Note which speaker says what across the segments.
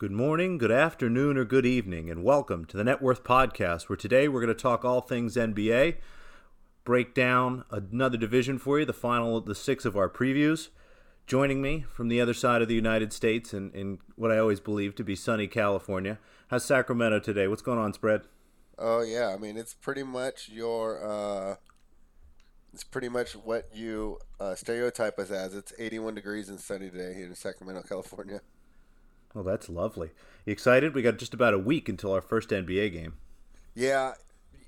Speaker 1: Good morning, good afternoon, or good evening, and welcome to the Net Worth Podcast, where today we're going to talk all things NBA, break down another division for you, the final of the six of our previews. Joining me from the other side of the United States in, in what I always believe to be sunny California. How's Sacramento today? What's going on, spread?
Speaker 2: Oh yeah, I mean it's pretty much your uh, it's pretty much what you uh, stereotype us as. It's 81 degrees and sunny today here in Sacramento, California.
Speaker 1: Oh, that's lovely. You excited? We got just about a week until our first NBA game.
Speaker 2: Yeah,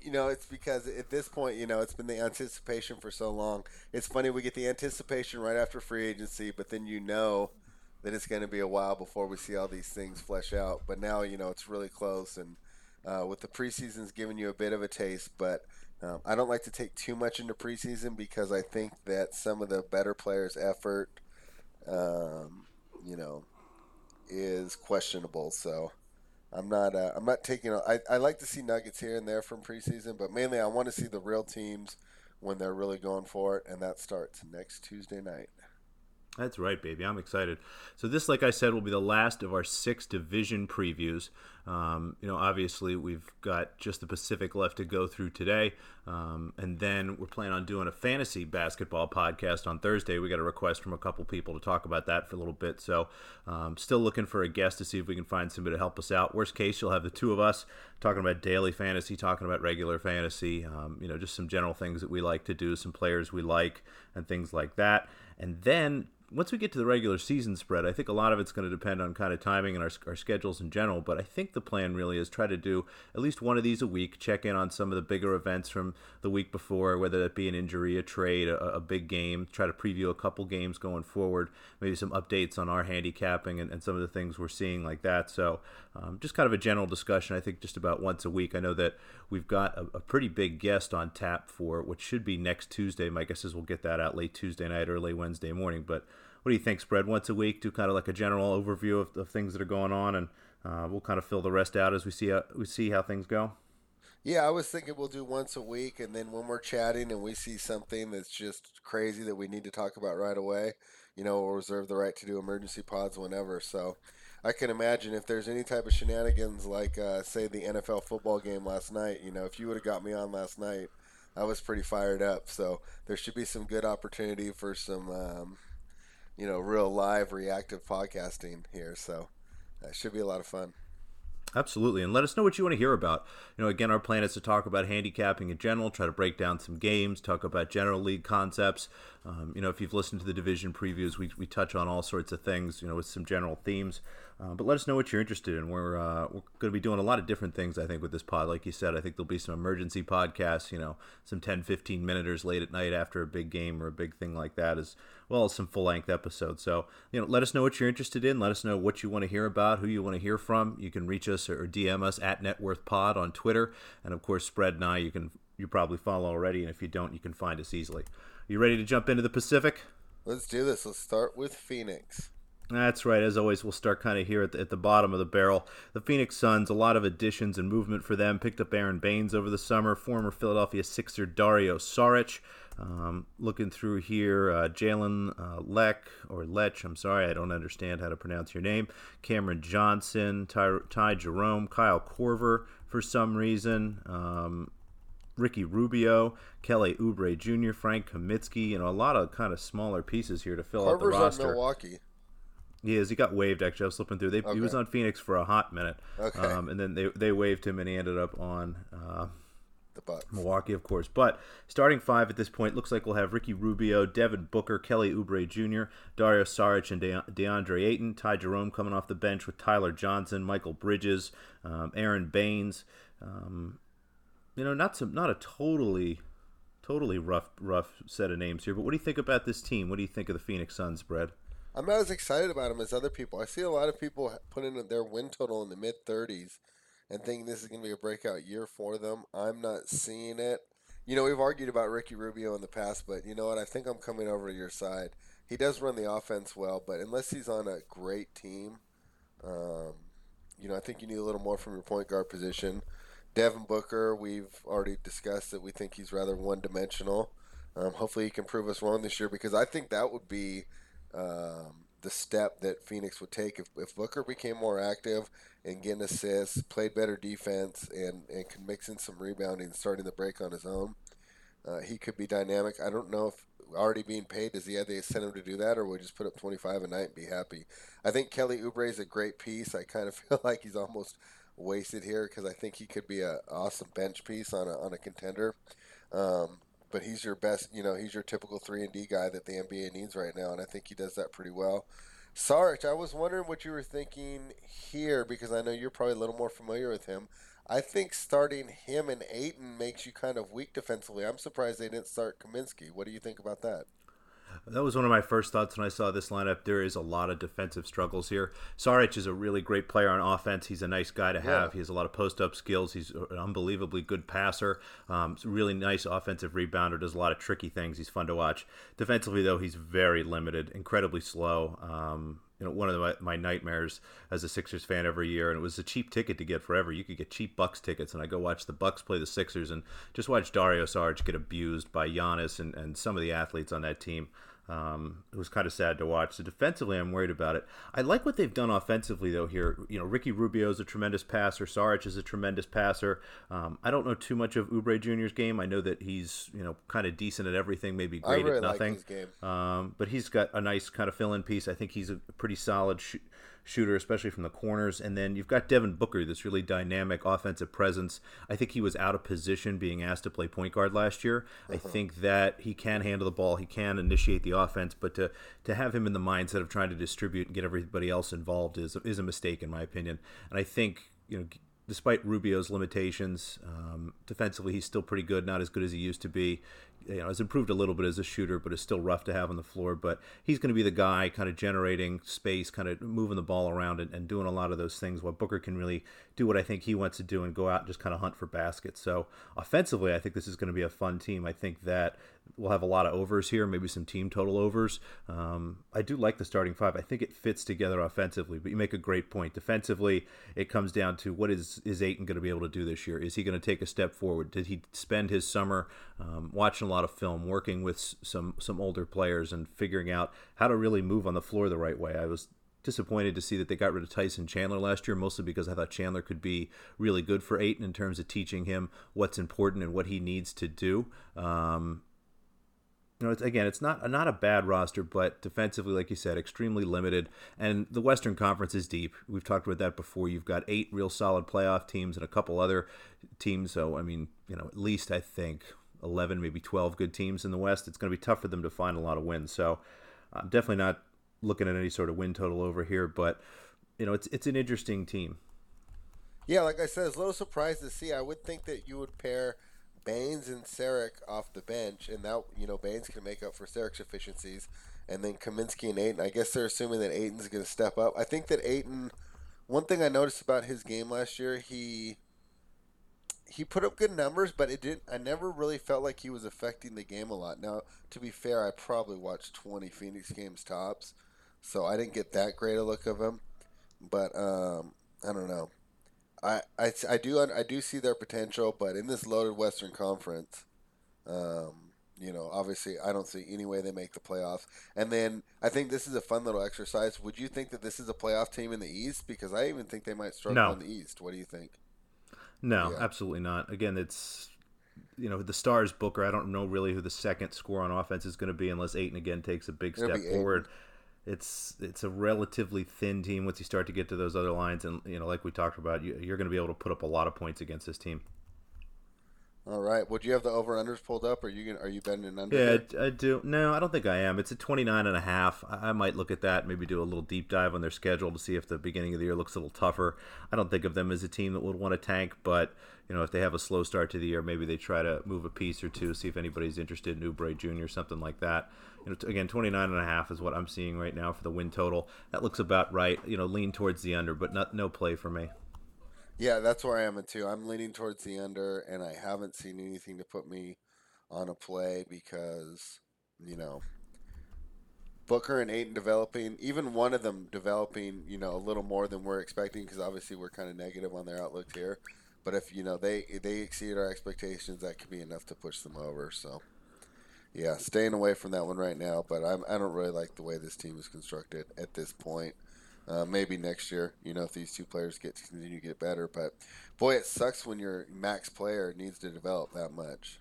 Speaker 2: you know, it's because at this point, you know, it's been the anticipation for so long. It's funny we get the anticipation right after free agency, but then you know that it's going to be a while before we see all these things flesh out. But now, you know, it's really close, and uh, with the preseason's giving you a bit of a taste, but. Um, I don't like to take too much into preseason because I think that some of the better players' effort, um, you know, is questionable. So I'm not uh, I'm not taking. I I like to see nuggets here and there from preseason, but mainly I want to see the real teams when they're really going for it, and that starts next Tuesday night.
Speaker 1: That's right, baby. I'm excited. So this, like I said, will be the last of our six division previews. Um, you know, obviously we've got just the Pacific left to go through today, um, and then we're planning on doing a fantasy basketball podcast on Thursday. We got a request from a couple people to talk about that for a little bit. So, um, still looking for a guest to see if we can find somebody to help us out. Worst case, you'll have the two of us talking about daily fantasy, talking about regular fantasy. Um, you know, just some general things that we like to do, some players we like, and things like that. And then once we get to the regular season spread, I think a lot of it's going to depend on kind of timing and our, our schedules in general. But I think the plan really is try to do at least one of these a week, check in on some of the bigger events from the week before, whether that be an injury, a trade, a, a big game, try to preview a couple games going forward, maybe some updates on our handicapping and, and some of the things we're seeing like that. So um, just kind of a general discussion, I think, just about once a week. I know that we've got a, a pretty big guest on tap for what should be next Tuesday. My guess is we'll get that out late Tuesday night, early Wednesday morning. But what do you think, spread once a week? Do kind of like a general overview of, of things that are going on, and uh, we'll kind of fill the rest out as we see how, we see how things go.
Speaker 2: Yeah, I was thinking we'll do once a week, and then when we're chatting and we see something that's just crazy that we need to talk about right away, you know, we'll reserve the right to do emergency pods whenever. So I can imagine if there's any type of shenanigans like, uh, say, the NFL football game last night, you know, if you would have got me on last night, I was pretty fired up. So there should be some good opportunity for some, um, you know, real live reactive podcasting here. So that should be a lot of fun.
Speaker 1: Absolutely. And let us know what you want to hear about. You know, again, our plan is to talk about handicapping in general, try to break down some games, talk about general league concepts. Um, you know, if you've listened to the division previews, we, we touch on all sorts of things, you know, with some general themes. Uh, but let us know what you're interested in. We're, uh, we're going to be doing a lot of different things, I think, with this pod. Like you said, I think there'll be some emergency podcasts, you know, some 10, 15 minuters late at night after a big game or a big thing like that, as well as some full length episodes. So, you know, let us know what you're interested in. Let us know what you want to hear about, who you want to hear from. You can reach us or DM us at NetworthPod on Twitter. And of course, Spread and I, you can you probably follow already. And if you don't, you can find us easily. You ready to jump into the Pacific?
Speaker 2: Let's do this. Let's start with Phoenix.
Speaker 1: That's right. As always, we'll start kind of here at the, at the bottom of the barrel. The Phoenix Suns, a lot of additions and movement for them. Picked up Aron Baynes over the summer, former Philadelphia Sixer Dario Saric. Um, looking through here, uh, Jalen uh, Leck, or Lech, I'm sorry, I don't understand how to pronounce your name. Cameron Johnson, Ty, Ty Jerome, Kyle Korver for some reason. Um, Ricky Rubio, Kelly Oubre Jr., Frank Kaminsky, you know, a lot of kind of smaller pieces here to fill out the roster.
Speaker 2: on Milwaukee.
Speaker 1: He is. He got waived. Actually, I was slipping through. They, okay. He was on Phoenix for a hot minute, okay. um, and then they they waived him, and he ended up on uh,
Speaker 2: the Bucks.
Speaker 1: Milwaukee, of course. But starting five at this point looks like we'll have Ricky Rubio, Devin Booker, Kelly Oubre Jr., Dario Saric, and De- DeAndre Ayton. Ty Jerome coming off the bench with Tyler Johnson, Mikal Bridges, um, Aron Baynes. Um, you know, not some, not a totally, totally rough, rough set of names here. But what do you think about this team? What do you think of the Phoenix Suns, Brad?
Speaker 2: I'm not as excited about them as other people. I see a lot of people putting their win total in the mid 30s and thinking this is going to be a breakout year for them. I'm not seeing it. You know, we've argued about Ricky Rubio in the past, but you know what? I think I'm coming over to your side. He does run the offense well, but unless he's on a great team, um, you know, I think you need a little more from your point guard position. Devin Booker, we've already discussed that we think he's rather one dimensional. Um, hopefully, he can prove us wrong this year because I think that would be um, the step that Phoenix would take if, if Booker became more active and getting assists, played better defense, and and could mix in some rebounding, starting the break on his own. Uh, he could be dynamic. I don't know if already being paid, does he have the incentive to do that, or he just put up 25 a night and be happy? I think Kelly Oubre is a great piece. I kind of feel like he's almost wasted here because I think he could be an awesome bench piece on a, on a contender. Um, but he's your best, you know, he's your typical 3 and D guy that the NBA needs right now, and I think he does that pretty well. Sarge, I was wondering what you were thinking here because I know you're probably a little more familiar with him. I think starting him and Ayton makes you kind of weak defensively. I'm surprised they didn't start Kaminsky. What do you think about that?
Speaker 1: That was one of my first thoughts when I saw this lineup. There is a lot of defensive struggles here. Saric is a really great player on offense. He's a nice guy to have. Yeah. He has a lot of post up skills. He's an unbelievably good passer. Um, really nice offensive rebounder. Does a lot of tricky things. He's fun to watch. Defensively, though, he's very limited, incredibly slow. Um, you know, one of my, my, nightmares as a Sixers fan every year, and it was a cheap ticket to get forever. You could get cheap Bucks tickets, and I go watch the Bucks play the Sixers, and just watch Dario Saric get abused by Giannis and, and some of the athletes on that team. Um, it was kind of sad to watch. So defensively, I'm worried about it. I like what they've done offensively, though. Here, you know, Ricky Rubio is a tremendous passer. Saric is a tremendous passer. Um, I don't know too much of Oubre Jr.'s game. I know that he's you know kind of decent at everything, maybe great
Speaker 2: really
Speaker 1: at nothing.
Speaker 2: Like
Speaker 1: um, but he's got a nice kind of fill-in piece. I think he's a pretty solid. Sh- shooter, especially from the corners. And then you've got Devin Booker, this really dynamic offensive presence. I think he was out of position being asked to play point guard last year. Uh-huh. I think that he can handle the ball, he can initiate the offense, but to to have him in the mindset of trying to distribute and get everybody else involved is is a mistake in my opinion. And I think you know despite Rubio's limitations, um, defensively he's still pretty good. Not as good as he used to be you know has improved a little bit as a shooter, but is still rough to have on the floor. But he's going to be the guy, kind of generating space, kind of moving the ball around and, and doing a lot of those things. While Booker can really do what I think he wants to do and go out and just kind of hunt for baskets. So offensively, I think this is going to be a fun team. I think that we'll have a lot of overs here, maybe some team total overs. Um, I do like the starting five. I think it fits together offensively. But you make a great point. Defensively, it comes down to what is is Ayton going to be able to do this year? Is he going to take a step forward? Did he spend his summer um, watching lot of film, working with some some older players, and figuring out how to really move on the floor the right way? I was disappointed to see that they got rid of Tyson Chandler last year, mostly because I thought Chandler could be really good for Ayton in terms of teaching him what's important and what he needs to do. Um, you know, it's, again, it's not not a bad roster, but defensively, like you said, extremely limited. And the Western Conference is deep. We've talked about that before. You've got eight real solid playoff teams and a couple other teams. So, I mean, you know, at least I think 11, maybe 12 good teams in the West. It's going to be tough for them to find a lot of wins. So, I'm definitely not looking at any sort of win total over here, but you know, it's it's an interesting team.
Speaker 2: Yeah, like I said, it's a little surprised to see. I would think that you would pair Baynes and Saric off the bench, and that you know Baynes can make up for Saric's efficiencies, and then Kaminsky and Ayton. I guess they're assuming that Ayton's going to step up. I think that Ayton. One thing I noticed about his game last year, he he put up good numbers, but it didn't. I never really felt like he was affecting the game a lot. Now, to be fair, I probably watched twenty Phoenix games tops, so I didn't get that great a look of him. But um, I don't know. I, I, I do I do see their potential, but in this loaded Western Conference, um, you know, obviously I don't see any way they make the playoffs. And then I think this is a fun little exercise. Would you think that this is a playoff team in the East? Because I even think they might struggle
Speaker 1: no.
Speaker 2: in the East. What do you think?
Speaker 1: No, yeah. absolutely not. Again, it's you know the Stars Booker. I don't know really who the second score on offense is going to be unless Ayton again takes a big step forward it's it's a relatively thin team once you start to get to those other lines, and you know, like we talked about, you, are going to be able to put up a lot of points against this team.
Speaker 2: All right. Would you have the over unders pulled up? Or are you gonna, are you betting an under?
Speaker 1: Yeah, I, I, do. No, I don't think I am. It's a 29 and a half. I, I might look at that. Maybe do a little deep dive on their schedule to see if the beginning of the year looks a little tougher. I don't think of them as a team that would want to tank, but you know, if they have a slow start to the year, maybe they try to move a piece or two, see if anybody's interested in Oubre Jr. something like that. You know, again, 29 and a half is what I'm seeing right now for the win total. That looks about right. You know, lean towards the under, but not no play for me.
Speaker 2: Yeah, that's where I am at too. I'm leaning towards the under, and I haven't seen anything to put me on a play because you know Booker and Ayton developing, even one of them developing, you know, a little more than we're expecting because obviously we're kind of negative on their outlook here. But if you know they they exceed our expectations, that could be enough to push them over. So yeah, staying away from that one right now. But I'm, I don't really like the way this team is constructed at this point. Uh, maybe next year, you know, if these two players get to continue to get better. But boy, it sucks when your max player needs to develop that much.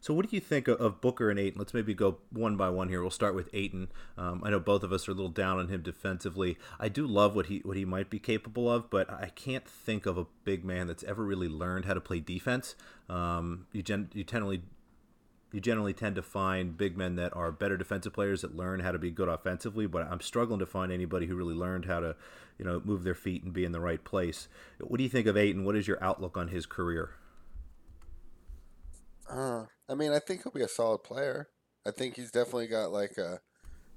Speaker 1: So, what do you think of Booker and Ayton? Let's maybe go one by one here. We'll start with Ayton. Um, I know both of us are a little down on him defensively. I do love what he what he might be capable of, but I can't think of a big man that's ever really learned how to play defense. Um, you gen- you generally you generally tend to find big men that are better defensive players that learn how to be good offensively, but I'm struggling to find anybody who really learned how to, you know, move their feet and be in the right place. What do you think of Ayton? What is your outlook on his career?
Speaker 2: Uh, I mean, I think he'll be a solid player. I think he's definitely got like a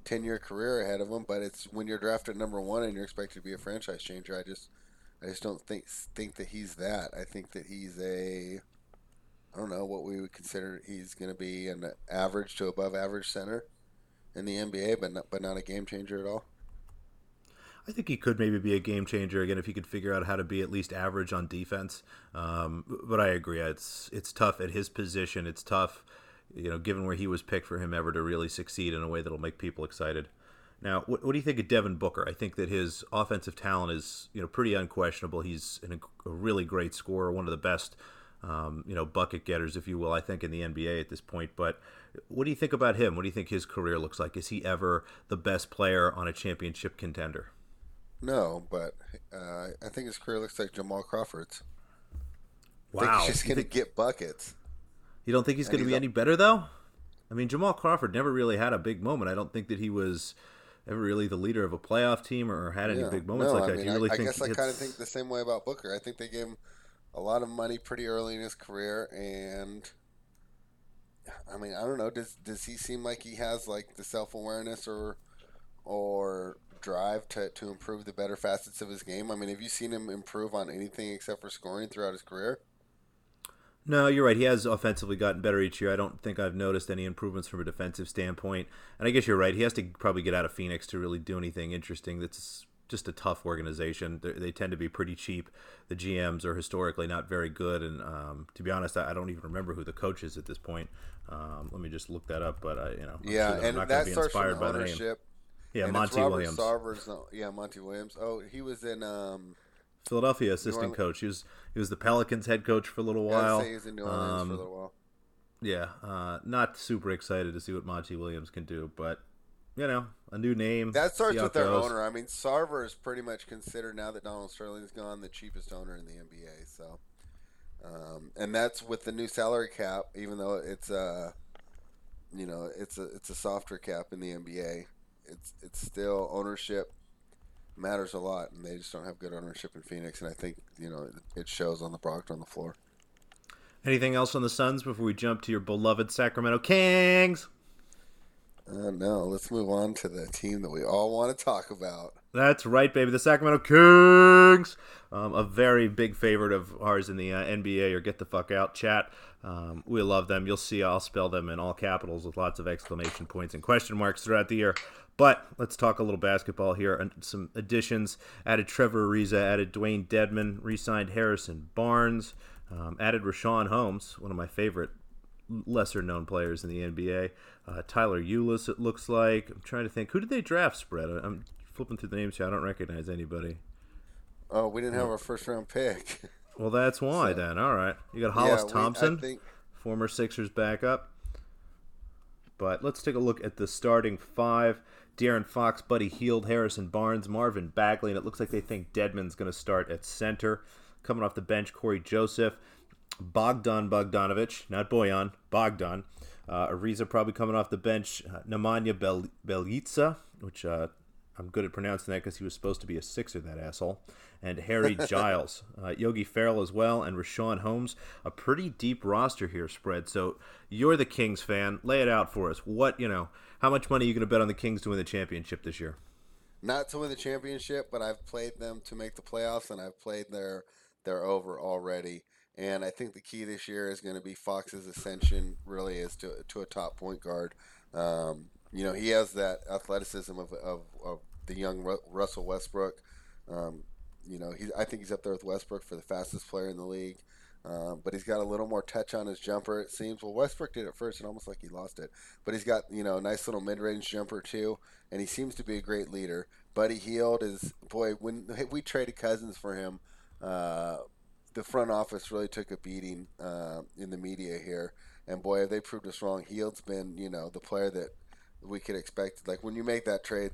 Speaker 2: ten-year career ahead of him. But it's when you're drafted number one and you're expected to be a franchise changer. I just, I just don't think think that he's that. I think that he's a I don't know what we would consider he's going to be an average to above average center in the NBA, but not, but not a game changer at all.
Speaker 1: I think he could maybe be a game changer again if he could figure out how to be at least average on defense. Um, but I agree, it's it's tough at his position. It's tough, you know, given where he was picked for him ever to really succeed in a way that'll make people excited. Now, what, what do you think of Devin Booker? I think that his offensive talent is you know pretty unquestionable. He's an, a really great scorer, one of the best um, you know, bucket getters, if you will, I think, in the NBA at this point. But what do you think about him? What do you think his career looks like? Is he ever the best player on a championship contender?
Speaker 2: No, but uh, I think his career looks like Jamal Crawford's.
Speaker 1: Wow.
Speaker 2: I think he's just going to get buckets.
Speaker 1: You don't think he's going to be any better, though? I mean, Jamal Crawford never really had a big moment. I don't think that he was ever really the leader of a playoff team or had any yeah, big moments
Speaker 2: no,
Speaker 1: like
Speaker 2: I
Speaker 1: that.
Speaker 2: Mean,
Speaker 1: Do you really
Speaker 2: I,
Speaker 1: think
Speaker 2: I guess I kind of think the same way about Booker. I think they gave him a lot of money pretty early in his career, and I mean, I don't know. Does does he seem like he has like the self awareness or or drive to, to improve the better facets of his game? I mean, have you seen him improve on anything except for scoring throughout his career?
Speaker 1: No, you're right. He has offensively gotten better each year. I don't think I've noticed any improvements from a defensive standpoint. And I guess you're right. He has to probably get out of Phoenix to really do anything interesting that's just a tough organization. They're, they tend to be pretty cheap. The GMs are historically not very good, and um, to be honest, I, I, don't even remember who the coach is at this point. Um, let me just look that up. But I, you know,
Speaker 2: yeah, sure and that starts from by ownership.
Speaker 1: Yeah, and Monty Williams.
Speaker 2: Sarver's, yeah, Monty Williams. Oh, he was in um,
Speaker 1: Philadelphia assistant coach. He was he was the Pelicans head coach for a little while.
Speaker 2: Yeah, he was in New Orleans um, for a little while.
Speaker 1: Yeah, uh, not super excited to see what Monty Williams can do, but you know, a new name.
Speaker 2: That starts with their goes. owner. I mean, Sarver is pretty much considered now that Donald Sterling's gone the cheapest owner in the NBA. So, um, and that's with the new salary cap, even though it's a, you know, it's a it's a softer cap in the NBA. It's it's still ownership matters a lot, and they just don't have good ownership in Phoenix. And I think you know it shows on the product on the floor.
Speaker 1: Anything else on the Suns before we jump to your beloved Sacramento Kings?
Speaker 2: Uh, no, let's move on to the team that we all want to talk about.
Speaker 1: That's right, baby. The Sacramento Kings, um, a very big favorite of ours in the uh, NBA or get the fuck out chat. Um, we love them. You'll see I'll spell them in all capitals with lots of exclamation points and question marks throughout the year. But let's talk a little basketball here. And Some additions added Trevor Ariza, added Dewayne Dedmon, re signed Harrison Barnes, um, added Richaun Holmes, one of my favorite lesser known players in the NBA. Uh, Tyler Ulis, it looks like. I'm trying to think. Who did they draft, Spread? I'm flipping through the names here. I don't recognize anybody.
Speaker 2: Oh, we didn't have our first round pick.
Speaker 1: Well, that's why so, then. All right. You got Hollis yeah, Thompson, we, think... former Sixers backup. But let's take a look at the starting five. De'Aaron Fox, Buddy Hield, Harrison Barnes, Marvin Bagley, and it looks like they think Dedmon's going to start at center. Coming off the bench, Cory Joseph, Bogdan Bogdanovich, not Boyan, Bogdan. Uh, Ariza probably coming off the bench. Uh, Nemanja Bel- Bjelica, which uh, I'm good at pronouncing that because he was supposed to be a Sixer, that asshole. And Harry Giles, uh, Yogi Ferrell as well, and Richaun Holmes. A pretty deep roster here spread. So you're the Kings fan. Lay it out for us. What you know? How much money are you going to bet on the Kings to win the championship this year?
Speaker 2: Not to win the championship, but I've played them to make the playoffs, and I've played their their over already. And I think the key this year is going to be Fox's ascension, really, is to to a top point guard. Um, you know, he has that athleticism of, of, of the young Ru- Russell Westbrook. Um, you know, he, I think he's up there with Westbrook for the fastest player in the league. Um, but he's got a little more touch on his jumper, it seems. Well, Westbrook did it first, and almost like he lost it. But he's got you know a nice little mid-range jumper too, and he seems to be a great leader. Buddy Hield is boy when we traded Cousins for him. Uh, the front office really took a beating uh, in the media here, and boy, have they proved us wrong. Hield's been you know the player that we could expect. Like when you make that trade,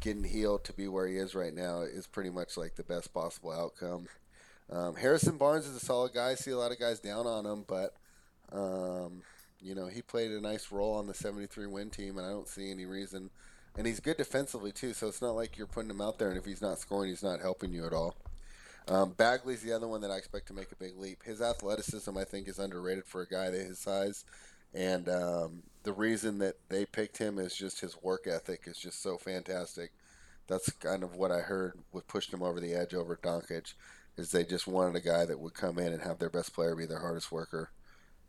Speaker 2: getting Hield to be where he is right now is pretty much like the best possible outcome. Um, Harrison Barnes is a solid guy. I see a lot of guys down on him, but um, you know he played a nice role on the 73 win team, and I don't see any reason. And he's good defensively too, so it's not like you're putting him out there, and if he's not scoring, he's not helping you at all. Um, Bagley's the other one that I expect to make a big leap. His athleticism, I think, is underrated for a guy that his size, and um, the reason that they picked him is just his work ethic is just so fantastic. That's kind of what I heard what pushed him over the edge over Doncic is they just wanted a guy that would come in and have their best player be their hardest worker.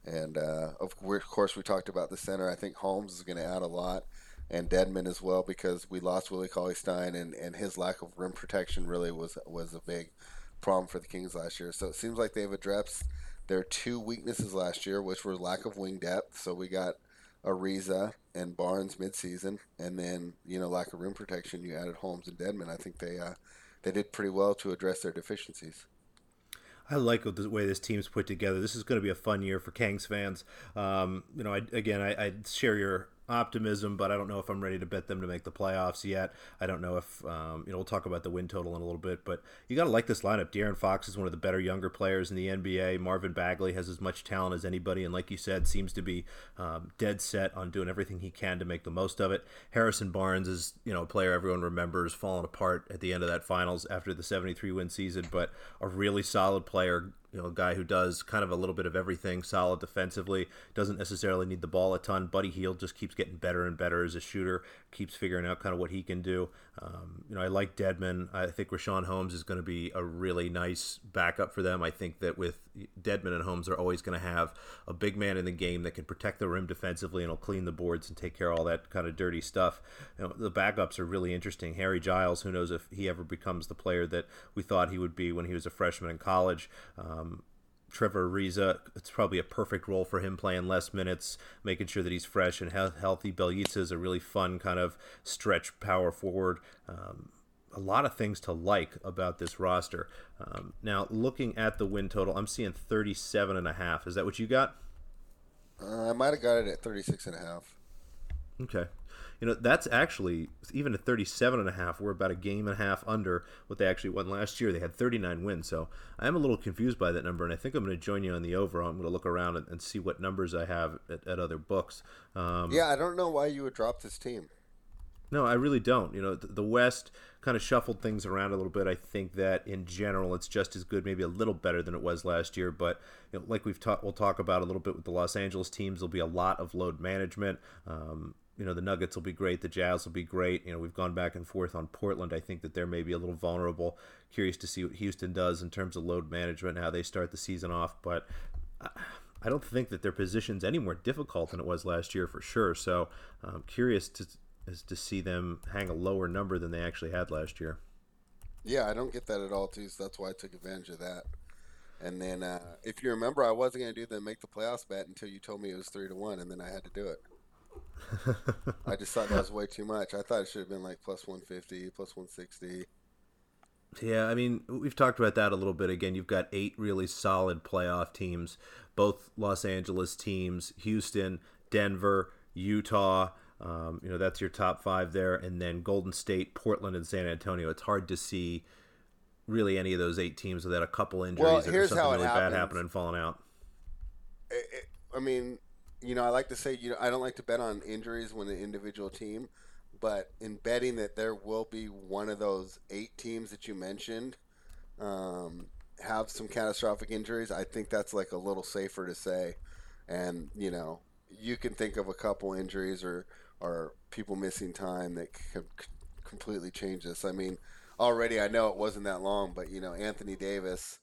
Speaker 2: And uh, of course, we talked about the center. I think Holmes is going to add a lot, and Dedmon as well because we lost Willie Cauley Stein, and, and his lack of rim protection really was was a big problem for the Kings last year. So it seems like they've addressed their two weaknesses last year, which were lack of wing depth. So we got Ariza and Barnes midseason, and then you know lack of rim protection. You added Holmes and Dedmon. I think they uh, they did pretty well to address their deficiencies.
Speaker 1: I like the way this team's put together. This is going to be a fun year for Kings fans. Um, you know, I, again, I, I, share your optimism, but I don't know if I'm ready to bet them to make the playoffs yet. I don't know if um, you know. We'll talk about the win total in a little bit, but you got to like this lineup. De'Aaron Fox is one of the better younger players in the NBA. Marvin Bagley has as much talent as anybody, and like you said, seems to be um, dead set on doing everything he can to make the most of it. Harrison Barnes is you know a player everyone remembers falling apart at the end of that finals after the 73 win season, but a really solid player you know, a guy who does kind of a little bit of everything, solid defensively, doesn't necessarily need the ball a ton. Buddy Hield just keeps getting better and better as a shooter, keeps figuring out kind of what he can do. Um, you know, I like Dedmon. I think Richaun Holmes is going to be a really nice backup for them. I think that with Dedmon and Holmes they're always going to have a big man in the game that can protect the rim defensively and will clean the boards and take care of all that kind of dirty stuff. You know, the backups are really interesting. Harry Giles, who knows if he ever becomes the player that we thought he would be when he was a freshman in college. Um, Trevor Ariza, it's probably a perfect role for him playing less minutes, making sure that he's fresh and he- healthy. Bjelica is a really fun kind of stretch power forward. Um, a lot of things to like about this roster. Um, now, looking at the win total, I'm seeing 37 and a half. Is that what you got?
Speaker 2: Uh, I might have got it at 36 and a half.
Speaker 1: Okay you know that's actually even at 37 and a half we're about a game and a half under what they actually won last year they had 39 wins so i'm a little confused by that number and i think i'm going to join you on the over i'm going to look around and, and see what numbers i have at, at other books
Speaker 2: um, yeah i don't know why you would drop this team
Speaker 1: no, I really don't. You know, the West kind of shuffled things around a little bit. I think that in general, it's just as good, maybe a little better than it was last year. But you know, like we've talked, we'll talk about a little bit with the Los Angeles teams. There'll be a lot of load management. Um, you know the Nuggets will be great, the Jazz will be great. You know we've gone back and forth on Portland. I think that they're maybe a little vulnerable. Curious to see what Houston does in terms of load management, how they start the season off. But I don't think that their position's any more difficult than it was last year for sure. So I'm curious to is to see them hang a lower number than they actually had last year.
Speaker 2: Yeah, I don't get that at all too. So that's why I took advantage of that. And then, uh, if you remember, I wasn't going to do the make the playoffs bet until you told me it was three to one, and then I had to do it. I just thought that was way too much. I thought it should have been like plus 150, plus 160.
Speaker 1: Yeah, I mean, we've talked about that a little bit. Again, you've got eight really solid playoff teams, both Los Angeles teams, Houston, Denver, Utah. Um, you know, that's your top five there. And then Golden State, Portland, and San Antonio. It's hard to see really any of those eight teams without a couple injuries well, or something really bad happening and falling out.
Speaker 2: It, it, I mean, you know, I like to say, you know, I don't like to bet on injuries when an individual team, but in betting that there will be one of those eight teams that you mentioned um, have some catastrophic injuries, I think that's like a little safer to say. And you know, you can think of a couple injuries or or people missing time that could completely change this. I mean, already I know it wasn't that long, but you know, Anthony Davis.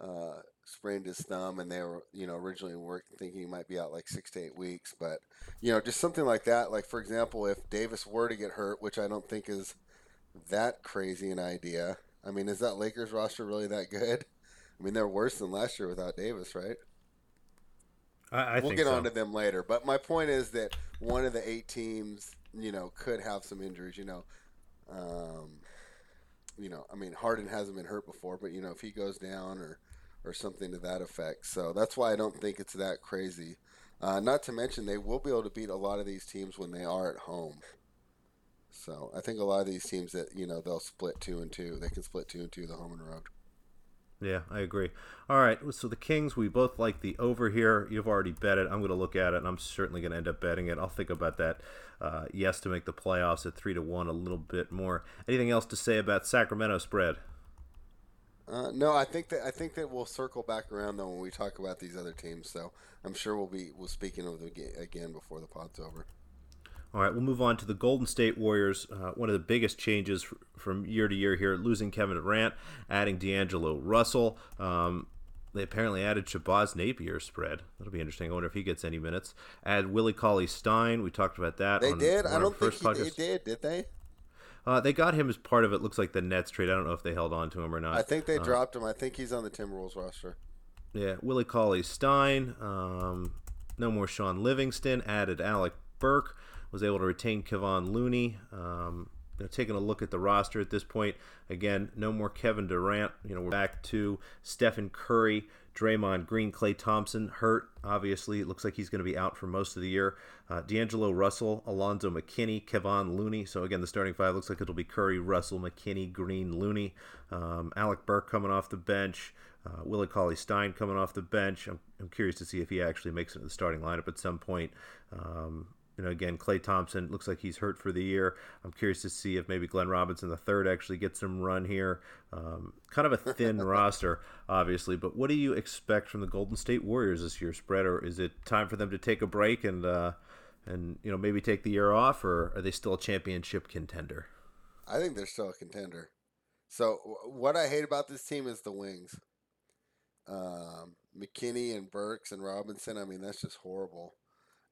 Speaker 2: Uh, sprained his thumb, and they were, you know, originally were thinking he might be out like six to eight weeks. But, you know, just something like that. Like, for example, if Davis were to get hurt, which I don't think is that crazy an idea. I mean, is that Lakers roster really that good? I mean, they're worse than last year without Davis, right?
Speaker 1: I, I
Speaker 2: we'll
Speaker 1: think
Speaker 2: get
Speaker 1: so.
Speaker 2: on to them later. But my point is that one of the eight teams, you know, could have some injuries. You know, um, you know, I mean, Harden hasn't been hurt before, but you know, if he goes down or or something to that effect, so that's why I don't think it's that crazy. Uh, not to mention, they will be able to beat a lot of these teams when they are at home. So I think a lot of these teams that you know they'll split two and two. They can split two and two the home and road.
Speaker 1: Yeah, I agree. All right, so the Kings, we both like the over here. You've already bet it. I'm going to look at it, and I'm certainly going to end up betting it. I'll think about that. Uh, yes, to make the playoffs at three to one, a little bit more. Anything else to say about Sacramento spread?
Speaker 2: Uh, no, I think that I think that we'll circle back around though when we talk about these other teams. So I'm sure we'll be we'll speaking of them again before the pod's over.
Speaker 1: All right, we'll move on to the Golden State Warriors. Uh, one of the biggest changes from year to year here, losing Kevin Durant, adding D'Angelo Russell. Um, they apparently added Shabazz Napier spread. That'll be interesting. I wonder if he gets any minutes. Add Willie Cauley Stein. We talked about that.
Speaker 2: They
Speaker 1: on
Speaker 2: did.
Speaker 1: one
Speaker 2: I don't think he, they did. Did they?
Speaker 1: Uh, they got him as part of it. Looks like the Nets trade. I don't know if they held on to him or not.
Speaker 2: I think they
Speaker 1: Uh,
Speaker 2: dropped him. I think he's on the Timberwolves roster.
Speaker 1: Yeah, Willie Cauley Stein. Um, no more Sean Livingston. Added Alec Burks. Was able to retain Kevon Looney. Um, you know, taking a look at the roster at this point, again, no more Kevin Durant. You know, we're back to Stephen Curry, Draymond Green, Klay Thompson hurt. Obviously, it looks like he's going to be out for most of the year. Uh, D'Angelo Russell, Alonzo McKinnie, Kevon Looney. So again, the starting five looks like it'll be Curry, Russell, McKinnie, Green, Looney. Um, Alec Burks coming off the bench. Uh, Willie Cauley Stein coming off the bench. I'm, I'm curious to see if he actually makes it to the starting lineup at some point. Um, you know, again, Klay Thompson looks like he's hurt for the year. I'm curious to see if maybe Glenn Robinson the third actually gets some run here. Um, kind of a thin roster, obviously, but what do you expect from the Golden State Warriors this year, spread? Or is it time for them to take a break and uh, and you know maybe take the year off, or are they still a championship contender?
Speaker 2: I think they're still a contender. So wh- what I hate about this team is the wings. Um, McKinnie and Burks and Robinson. I mean, that's just horrible.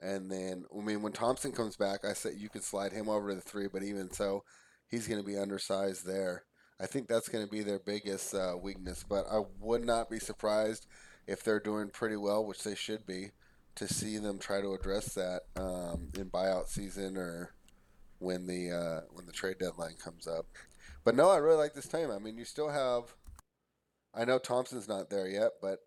Speaker 2: And then, I mean, when Thompson comes back, I said you could slide him over to the three, but even so, he's going to be undersized there. I think that's going to be their biggest uh, weakness. But I would not be surprised if they're doing pretty well, which they should be, to see them try to address that um, in buyout season or when the uh, when the trade deadline comes up. But no, I really like this team. I mean, you still have. I know Thompson's not there yet, but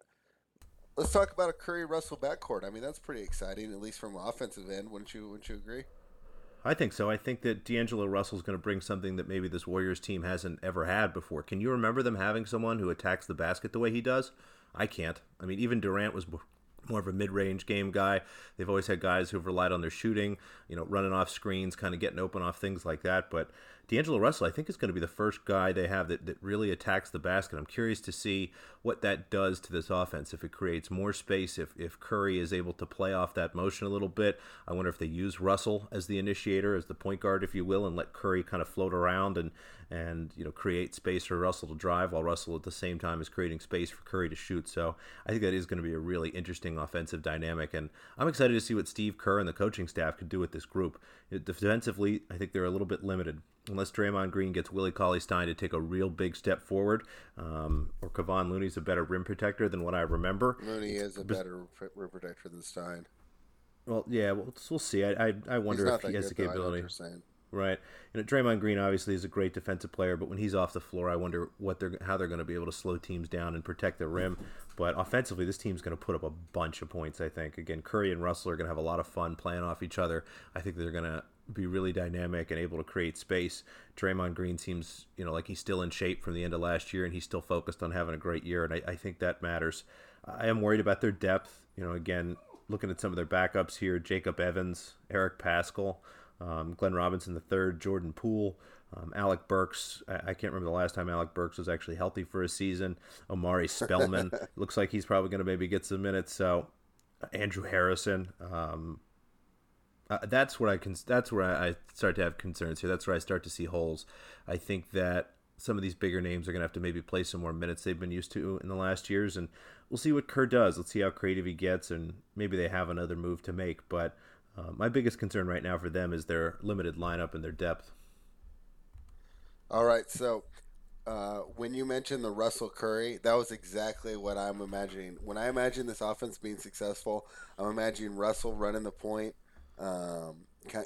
Speaker 2: let's talk about a Curry Russell backcourt. I mean, that's pretty exciting, at least from an offensive end. Wouldn't you? Wouldn't you agree?
Speaker 1: I think so. I think that D'Angelo Russell is going to bring something that maybe this Warriors team hasn't ever had before. Can you remember them having someone who attacks the basket the way he does? I can't. I mean, even Durant was more of a mid-range game guy. They've always had guys who've relied on their shooting, you know, running off screens, kind of getting open off things like that. But D'Angelo Russell, I think, is going to be the first guy they have that, that really attacks the basket. I'm curious to see what that does to this offense. If it creates more space, if, if Curry is able to play off that motion a little bit. I wonder if they use Russell as the initiator, as the point guard, if you will, and let Curry kind of float around and and you know create space for Russell to drive, while Russell at the same time is creating space for Curry to shoot. So I think that is going to be a really interesting offensive dynamic, and I'm excited to see what Steve Kerr and the coaching staff could do with this group. Defensively, I think they're a little bit limited unless Draymond Green gets Willie Cauley Stein to take a real big step forward, um, or Kevon Looney's a better rim protector than what I remember.
Speaker 2: Looney is a better rim protector than Stein.
Speaker 1: Well, yeah, we'll, we'll see. I I, I wonder if he has the capability. Right. and Draymond Green obviously is a great defensive player, but when he's off the floor, I wonder what they're how they're going to be able to slow teams down and protect the rim. But offensively, this team's going to put up a bunch of points. I think. Again, Curry and Russell are going to have a lot of fun playing off each other. I think they're going to be really dynamic and able to create space. Draymond Green seems, you know, like he's still in shape from the end of last year, and he's still focused on having a great year, and I, I think that matters. I am worried about their depth. You know, again, looking at some of their backups here: Jacob Evans, Eric Paschall um, Glenn Robinson III, Jordan Poole, um, Alec Burks. I, I, can't remember the last time Alec Burks was actually healthy for a season. Omari Spellman looks like he's probably going to maybe get some minutes. So Andrew Harrison. Um, uh, that's where I can. That's where I, I start to have concerns here. That's where I start to see holes. I think that some of these bigger names are going to have to maybe play some more minutes they've been used to in the last years, and we'll see what Kerr does. Let's see how creative he gets, and maybe they have another move to make, but. Uh, my biggest concern right now for them is their limited lineup and their depth.
Speaker 2: All right, so uh, when you mentioned the Russell Curry, that was exactly what I'm imagining. When I imagine this offense being successful, I'm imagining Russell running the point. Um,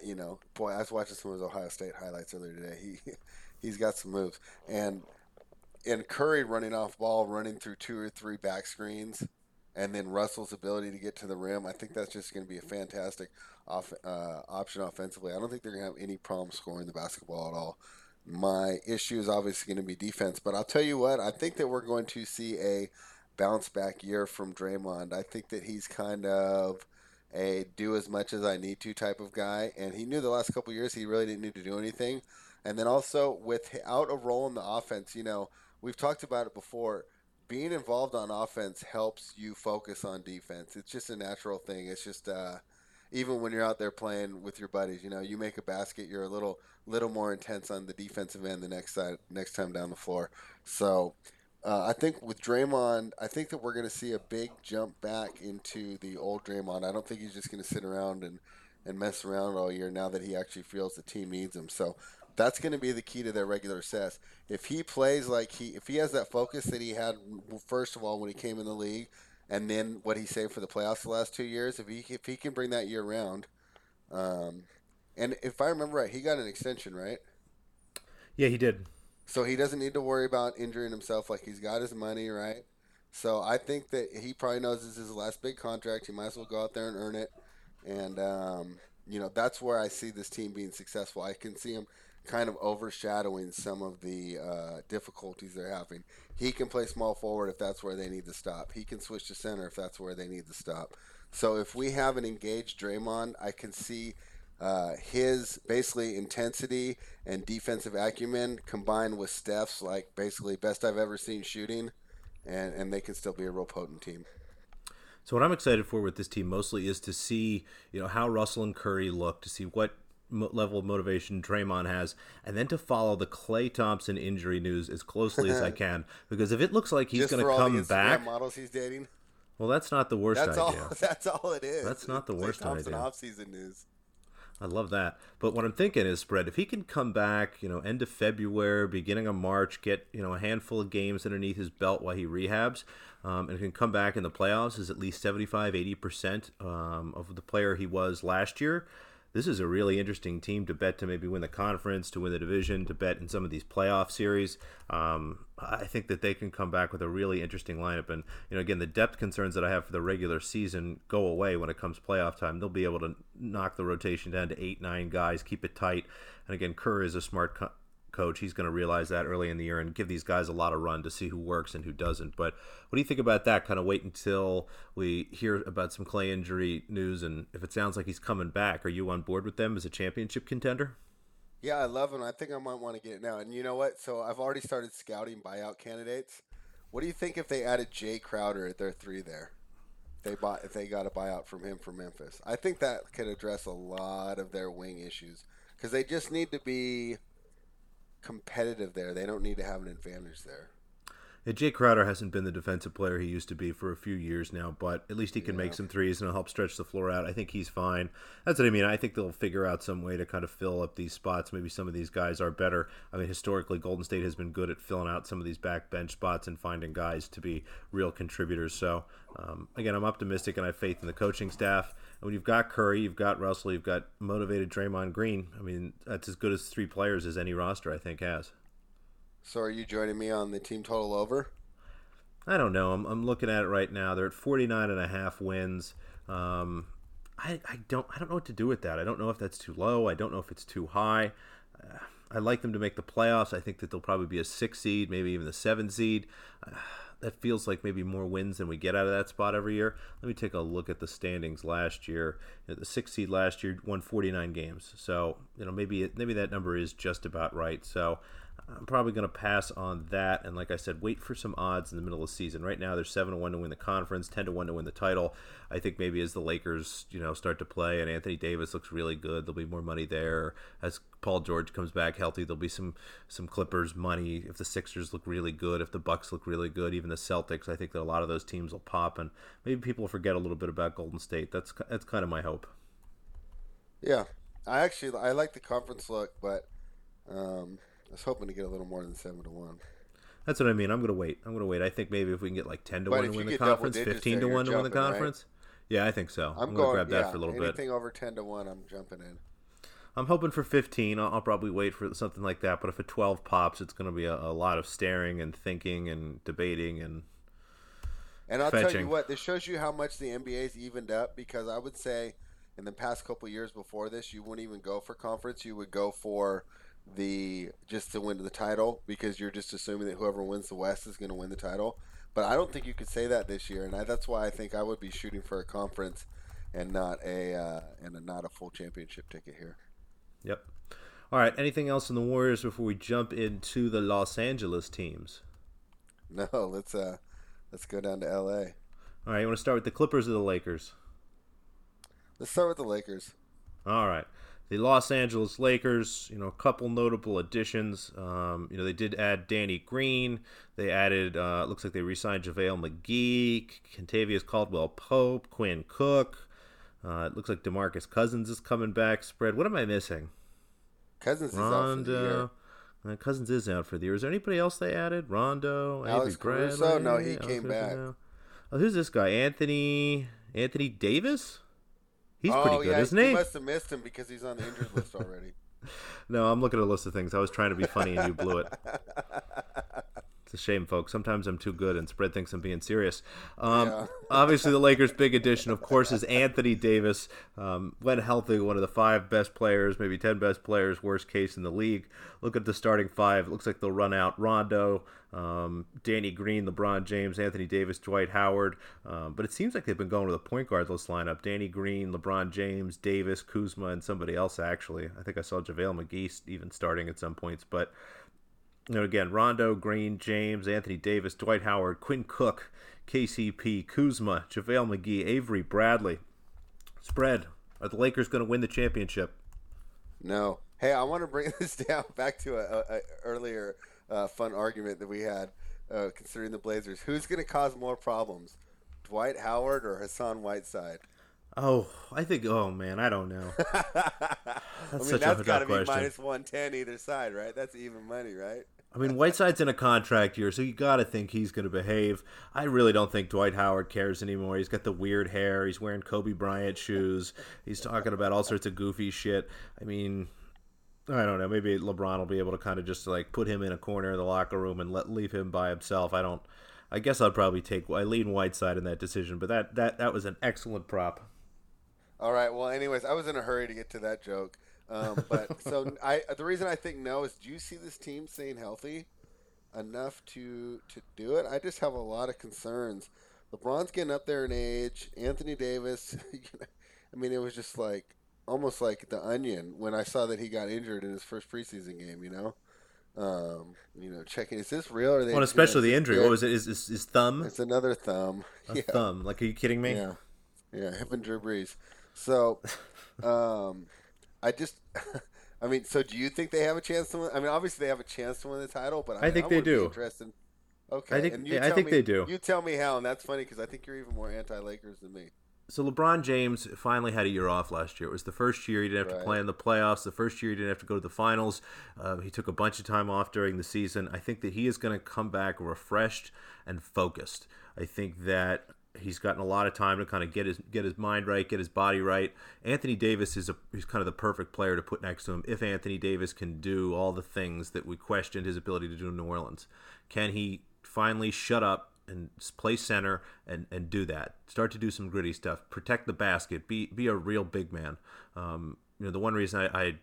Speaker 2: you know, boy, I was watching some of his Ohio State highlights earlier today. He he's got some moves, and and Curry running off ball, running through two or three back screens, and then Russell's ability to get to the rim. I think that's just going to be a fantastic off, uh, option offensively. I don't think they're going to have any problem scoring the basketball at all. My issue is obviously going to be defense, but I'll tell you what, I think that we're going to see a bounce back year from Draymond. I think that he's kind of a do as much as I need to type of guy, and he knew the last couple years he really didn't need to do anything. And then also without a role in the offense, you know, we've talked about it before. Being involved on offense helps you focus on defense. It's just a natural thing. It's just uh, even when you're out there playing with your buddies, you know, you make a basket, you're a little little more intense on the defensive end the next side next time down the floor. So uh, I think with Draymond, I think that we're going to see a big jump back into the old Draymond. I don't think he's just going to sit around and, and mess around all year now that he actually feels the team needs him. So that's going to be the key to their regular success. If he plays like he, if he has that focus that he had first of all when he came in the league, and then what he saved for the playoffs the last two years, if he if he can bring that year round, um, and if I remember right, he got an extension, right?
Speaker 1: Yeah, he did.
Speaker 2: So he doesn't need to worry about injuring himself. Like he's got his money, right? So I think that he probably knows this is his last big contract. He might as well go out there and earn it. And um, you know that's where I see this team being successful. I can see him kind of overshadowing some of the uh, difficulties they're having. He can play small forward if that's where they need to stop. He can switch to center if that's where they need to stop. So if we have an engaged Draymond, I can see uh, his basically intensity and defensive acumen combined with Steph's like basically best I've ever seen shooting, and and they can still be a real potent team.
Speaker 1: So what I'm excited for with this team mostly is to see you know how Russell and Curry look, to see what level of motivation Draymond has, and then to follow the Klay Thompson injury news as closely as I can, because if it looks like he's going to come back,
Speaker 2: models he's dating.
Speaker 1: Well, that's not the worst
Speaker 2: that's
Speaker 1: idea.
Speaker 2: All, that's all it is.
Speaker 1: That's not the
Speaker 2: Klay
Speaker 1: worst
Speaker 2: Thompson
Speaker 1: idea.
Speaker 2: Off-season news.
Speaker 1: I love that. But what I'm thinking is, spread. if he can come back, you know, end of February, beginning of March, get you know a handful of games underneath his belt while he rehabs, um, and can come back in the playoffs is at least 75, 80 percent um, of the player he was last year this is a really interesting team to bet to maybe win the conference, to win the division, to bet in some of these playoff series. Um, I think that they can come back with a really interesting lineup. And, you know, again, the depth concerns that I have for the regular season go away when it comes playoff time. They'll be able to knock the rotation down to eight, nine guys, keep it tight. And again, Kerr is a smart co- coach, he's going to realize that early in the year and give these guys a lot of run to see who works and who doesn't. But what do you think about that? Kind of wait until we hear about some Klay injury news, and if it sounds like he's coming back, are you on board with them as a championship contender?
Speaker 2: Yeah, I love him. I think I might want to get it now. And you know what? So I've already started scouting buyout candidates. What do you think if they added Jae Crowder at their three there? They bought if they got a buyout from him from Memphis. I think that could address a lot of their wing issues because they just need to be competitive there. They don't need to have an advantage there.
Speaker 1: Yeah, Jae Crowder hasn't been the defensive player he used to be for a few years now, but at least he can yeah. make some threes and help stretch the floor out. I think he's fine. That's what I mean. I think they'll figure out some way to kind of fill up these spots. Maybe some of these guys are better. I mean, historically, Golden State has been good at filling out some of these backbench spots and finding guys to be real contributors. So, um, again, I'm optimistic and I have faith in the coaching staff. When you've got Curry, you've got Russell, you've got motivated Draymond Green. I mean, that's as good as three players as any roster I think has.
Speaker 2: So, are you joining me on the team total over?
Speaker 1: I don't know. I'm, I'm looking at it right now. They're at 49 and a half wins. Um, I, I don't I don't know what to do with that. I don't know if that's too low. I don't know if it's too high. Uh, I like them to make the playoffs. I think that they'll probably be a six seed, maybe even the seven seed. Uh, that feels like maybe more wins than we get out of that spot every year. Let me take a look at the standings last year. You know, the six seed last year won 49 games, so you know maybe maybe that number is just about right. So I'm probably going to pass on that. And like I said, wait for some odds in the middle of the season. Right now, they're seven to one to win the conference, ten to one to win the title. I think maybe as the Lakers, you know, start to play and Anthony Davis looks really good, there'll be more money there. As Paul George comes back healthy, there'll be some some Clippers money. If the Sixers look really good, if the Bucks look really good, even the Celtics, I think that a lot of those teams will pop, and maybe people forget a little bit about Golden State. That's that's kind of my hope.
Speaker 2: Yeah, I actually I like the conference look, but. Um, I was hoping to get a little more than seven to one.
Speaker 1: That's what I mean. I'm gonna wait. I'm gonna wait. I think maybe if we can get like ten to
Speaker 2: But
Speaker 1: one to win the conference, fifteen to one to win the
Speaker 2: jumping, right?
Speaker 1: conference. Yeah, I think so.
Speaker 2: I'm,
Speaker 1: I'm,
Speaker 2: going
Speaker 1: gonna grab that
Speaker 2: yeah,
Speaker 1: for a little bit.
Speaker 2: anything over ten to one, I'm jumping in.
Speaker 1: I'm hoping for 15. I'll, I'll probably wait for something like that. But if a 12 pops, it's going to be a, a lot of staring and thinking and debating and
Speaker 2: And I'll tell you what, this shows you how much the NBA's evened up because I would say in the past couple years before this, you wouldn't even go for conference. You would go for the just to win the title because you're just assuming that whoever wins the West is going to win the title. But I don't think you could say that this year, and I, that's why I think I would be shooting for a conference and not a uh, and a, not a full championship ticket here.
Speaker 1: Yep. All right. Anything else in the Warriors before we jump into the Los Angeles teams?
Speaker 2: No, let's uh let's go down to L.A.
Speaker 1: All right. You want to start with the Clippers or the Lakers?
Speaker 2: Let's start with the Lakers.
Speaker 1: All right. The Los Angeles Lakers, you know, a couple notable additions. Um, you know, they did add Danny Green. They added, uh, looks like they re-signed JaVale McGee, Kentavious Caldwell Pope, Quinn Cook. Uh, it looks like DeMarcus Cousins is coming back. Spread. What am I missing?
Speaker 2: Cousins is out for the year.
Speaker 1: Rondo. Uh, Cousins is out for the year. Is there anybody else they added? Rondo,
Speaker 2: Alex
Speaker 1: Avery Bradley?
Speaker 2: Caruso? No, he
Speaker 1: Alex
Speaker 2: came
Speaker 1: Caruso,
Speaker 2: back.
Speaker 1: Oh, who's this guy? Anthony Anthony Davis? He's
Speaker 2: oh,
Speaker 1: pretty good,
Speaker 2: yeah,
Speaker 1: isn't
Speaker 2: you
Speaker 1: he?
Speaker 2: must have missed him because he's on the injured list already.
Speaker 1: No, I'm looking at a list of things. I was trying to be funny and you blew it. It's a shame, folks. Sometimes I'm too good, and Spread thinks I'm being serious. Um,
Speaker 2: Yeah.
Speaker 1: obviously, the Lakers' big addition, of course, is Anthony Davis. Um, when healthy, one of the five best players, maybe ten best players, worst case in the league. Look at the starting five. It looks like they'll run out Rondo, um, Danny Green, LeBron James, Anthony Davis, Dwight Howard. Um, but it seems like they've been going with a point guardless lineup: Danny Green, LeBron James, Davis, Kuzma, and somebody else. Actually, I think I saw JaVale McGee even starting at some points, but you know, again, Rondo, Green, James, Anthony Davis, Dwight Howard, Quinn Cook, KCP, Kuzma, JaVale McGee, Avery Bradley. Spread. Are the Lakers going to win the championship?
Speaker 2: No. Hey, I want to bring this down back to a, a, a earlier uh, fun argument that we had uh, considering the Blazers. Who's going to cause more problems, Dwight Howard or Hassan Whiteside?
Speaker 1: Oh, I think. Oh man, I don't know.
Speaker 2: I mean,
Speaker 1: such a
Speaker 2: that's got to be minus one ten either side, right? That's even money, right?
Speaker 1: I mean, Whiteside's in a contract year, so you got to think he's going to behave. I really don't think Dwight Howard cares anymore. He's got the weird hair. He's wearing Kobe Bryant shoes. He's talking about all sorts of goofy shit. I mean, I don't know. Maybe LeBron will be able to kind of just like put him in a corner of the locker room and let leave him by himself. I don't. I guess I'd probably take. I lean Whiteside in that decision, but that that that was an excellent prop.
Speaker 2: All right. Well, anyways, I was in a hurry to get to that joke. Um, but so I, the reason I think no is, do you see this team staying healthy enough to to do it? I just have a lot of concerns. LeBron's getting up there in age. Anthony Davis. I mean, it was just like almost like the onion when I saw that he got injured in his first preseason game. You know, um, you know, checking is this real or they?
Speaker 1: Well, especially the injury. What was it? Is his, his thumb?
Speaker 2: It's another thumb.
Speaker 1: A
Speaker 2: yeah.
Speaker 1: thumb? Like, are you kidding me?
Speaker 2: Yeah, yeah, him and Drew Brees. So, um, I just, I mean, so do you think they have a chance to win? I mean, obviously they have a chance to win the title, but I,
Speaker 1: I
Speaker 2: mean,
Speaker 1: think they do.
Speaker 2: Interested. Okay,
Speaker 1: I think-
Speaker 2: and you
Speaker 1: yeah, I think
Speaker 2: me-
Speaker 1: they do.
Speaker 2: You tell me how, and that's funny because I think you're even more anti-Lakers than me.
Speaker 1: So LeBron James finally had a year off last year. It was the first year he didn't have
Speaker 2: Right.
Speaker 1: to play in the playoffs. The first year he didn't have to go to the finals. Uh, he took a bunch of time off during the season. I think that he is going to come back refreshed and focused. I think that he's gotten a lot of time to kind of get his get his mind right, get his body right. Anthony Davis is a he's kind of the perfect player to put next to him. If Anthony Davis can do all the things that we questioned his ability to do in New Orleans, can he finally shut up and play center and, and do that. Start to do some gritty stuff. Protect the basket. Be be a real big man. Um, you know, the one reason I, I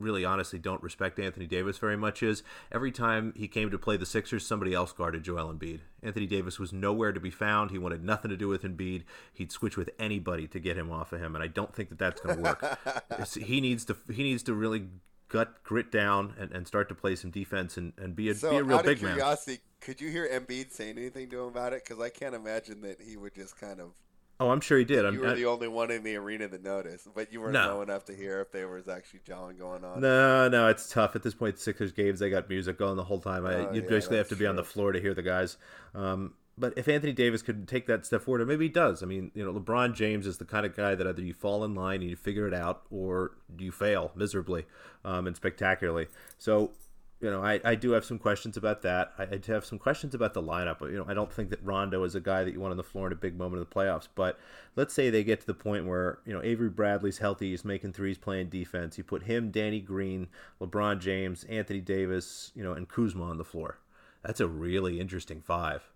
Speaker 1: really honestly don't respect Anthony Davis very much is every time he came to play the Sixers, somebody else guarded Joel Embiid. Anthony Davis was nowhere to be found. He wanted nothing to do with Embiid. He'd switch with anybody to get him off of him, and I don't think that that's going to work. He needs to he needs to really gut grit down and, and start to play some defense and, and be a
Speaker 2: So,
Speaker 1: be a real
Speaker 2: out
Speaker 1: big
Speaker 2: of
Speaker 1: man.
Speaker 2: Could you hear Embiid saying anything to him about it? Because I can't imagine that he would just kind of.
Speaker 1: Oh, I'm sure he did. I'm,
Speaker 2: You were
Speaker 1: I-
Speaker 2: the only one in the arena that noticed, but you weren't
Speaker 1: No.
Speaker 2: know enough to hear if there was actually jawing going on.
Speaker 1: No, no, it's tough at this point. Sixers games, they got music going the whole time. I,
Speaker 2: Oh,
Speaker 1: you
Speaker 2: yeah,
Speaker 1: basically have to be on the floor to hear the guys. Um, but if Anthony Davis could take that step forward, and maybe he does. I mean, you know, LeBron James is the kind of guy that either you fall in line and you figure it out, or you fail miserably um, and spectacularly. So you know, I, I do have some questions about that. I, I have some questions about the lineup. You know, I don't think that Rondo is a guy that you want on the floor in a big moment of the playoffs. But let's say they get to the point where you know Avery Bradley's healthy, he's making threes, playing defense. You put him, Danny Green, LeBron James, Anthony Davis, you know, and Kuzma on the floor. That's a really interesting five.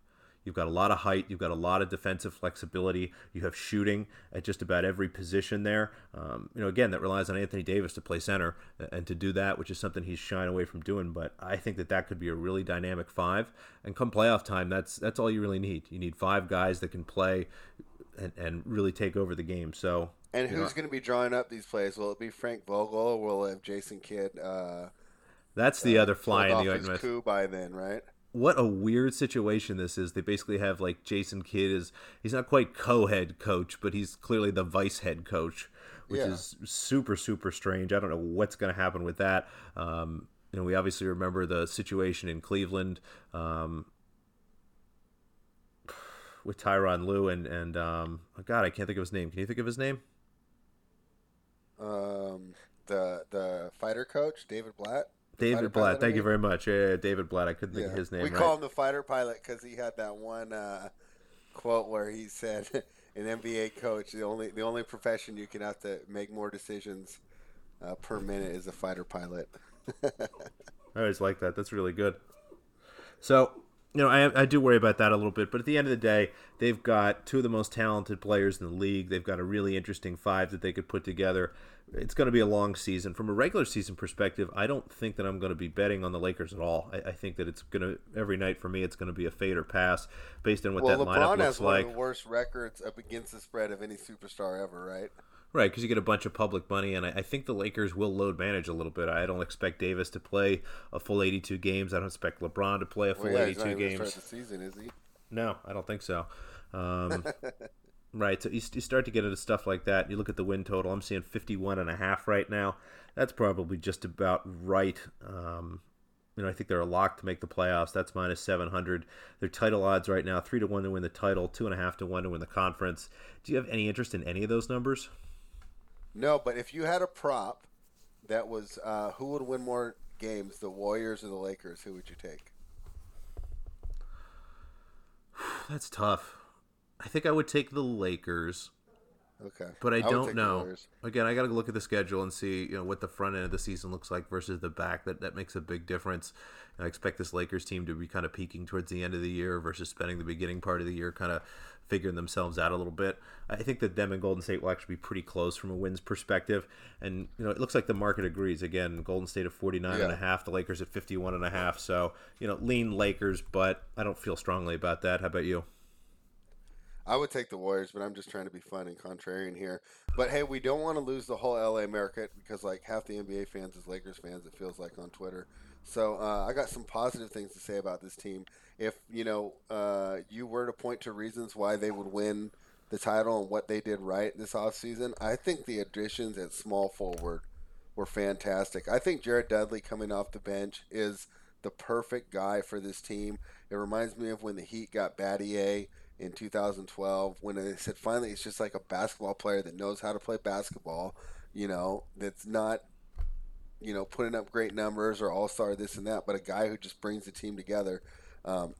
Speaker 1: You've got a lot of height. You've got a lot of defensive flexibility. You have shooting at just about every position there. Um, you know, again, that relies on Anthony Davis to play center and to do that, which is something he's shying away from doing. But I think that that could be a really dynamic five. And come playoff time, that's that's all you really need. You need five guys that can play and, and really take over the game. So.
Speaker 2: And who's going to be drawing up these plays? Will it be Frank Vogel or will it have Jason Kidd? Uh,
Speaker 1: that's the uh, other fly in the ointment.
Speaker 2: Coup by then, right?
Speaker 1: What a weird situation this is. They basically have like Jason Kidd is he's not quite co-head coach, but he's clearly the vice head coach, which yeah. is super super strange. I don't know what's going to happen with that. Um, you know, we obviously remember the situation in Cleveland um, with Tyronn Lue and and um, oh God, I can't think of his name. Can you think of his name?
Speaker 2: Um, the the fighter coach David Blatt.
Speaker 1: David Blatt. Thank you very much. Yeah, yeah, David Blatt. I couldn't think of his name.
Speaker 2: We
Speaker 1: right.
Speaker 2: call him the fighter pilot because he had that one uh, quote where he said, "An NBA coach, the only the only profession you can have to make more decisions uh, per minute is a fighter pilot."
Speaker 1: I always like that. That's really good. So you know, I, I do worry about that a little bit, but at the end of the day, they've got two of the most talented players in the league. They've got a really interesting five that they could put together. It's going to be a long season. From a regular season perspective, I don't think that I'm going to be betting on the Lakers at all. I, I think that it's going to every night for me, it's going to be a fade or pass based on what
Speaker 2: well,
Speaker 1: that
Speaker 2: LeBron
Speaker 1: lineup looks
Speaker 2: has
Speaker 1: like.
Speaker 2: one of the worst records up against the spread of any superstar ever, right?
Speaker 1: Right, because you get a bunch of public money, and I, I, think the Lakers will load manage a little bit. I don't expect Davis to play a full 82 games. I don't expect LeBron to play a full
Speaker 2: well, yeah,
Speaker 1: 82 games.
Speaker 2: Season, is he?
Speaker 1: No, I don't think so. Um, right, so you, you, start to get into stuff like that. You look at the win total. I'm seeing 51 and a half right now. That's probably just about right. Um, you know, I think they're a lock to make the playoffs. That's minus 700. Their title odds right now: three to one to win the title, two and a half to one to win the conference. Do you have any interest in any of those numbers?
Speaker 2: No, but if you had a prop that was uh, who would win more games, the Warriors or the Lakers, who would you take?
Speaker 1: That's tough. I think I would take the Lakers.
Speaker 2: Okay.
Speaker 1: But I, I don't know. Again, I got to look at the schedule and see, you know, what the front end of the season looks like versus the back. That that makes a big difference. I expect this Lakers team to be kind of peaking towards the end of the year versus spending the beginning part of the year kind of figuring themselves out a little bit. I think that them and Golden State will actually be pretty close from a wins perspective. And, you know, it looks like the market agrees. Again, Golden State at 49 yeah. and a half, the Lakers at 51 and a half. So, you know, lean Lakers, but I don't feel strongly about that. How about you?
Speaker 2: I would take the Warriors, but I'm just trying to be fun and contrarian here. But hey, we don't want to lose the whole LA market because like half the NBA fans is Lakers fans. It feels like on Twitter. So uh, I got some positive things to say about this team. If you know uh, you were to point to reasons why they would win the title and what they did right this offseason, I think the additions at small forward were fantastic. I think Jared Dudley coming off the bench is the perfect guy for this team. It reminds me of when the Heat got Battier in 2012 when they said finally it's just like a basketball player that knows how to play basketball, you know, that's not you know putting up great numbers or all star this and that, but a guy who just brings the team together. Um,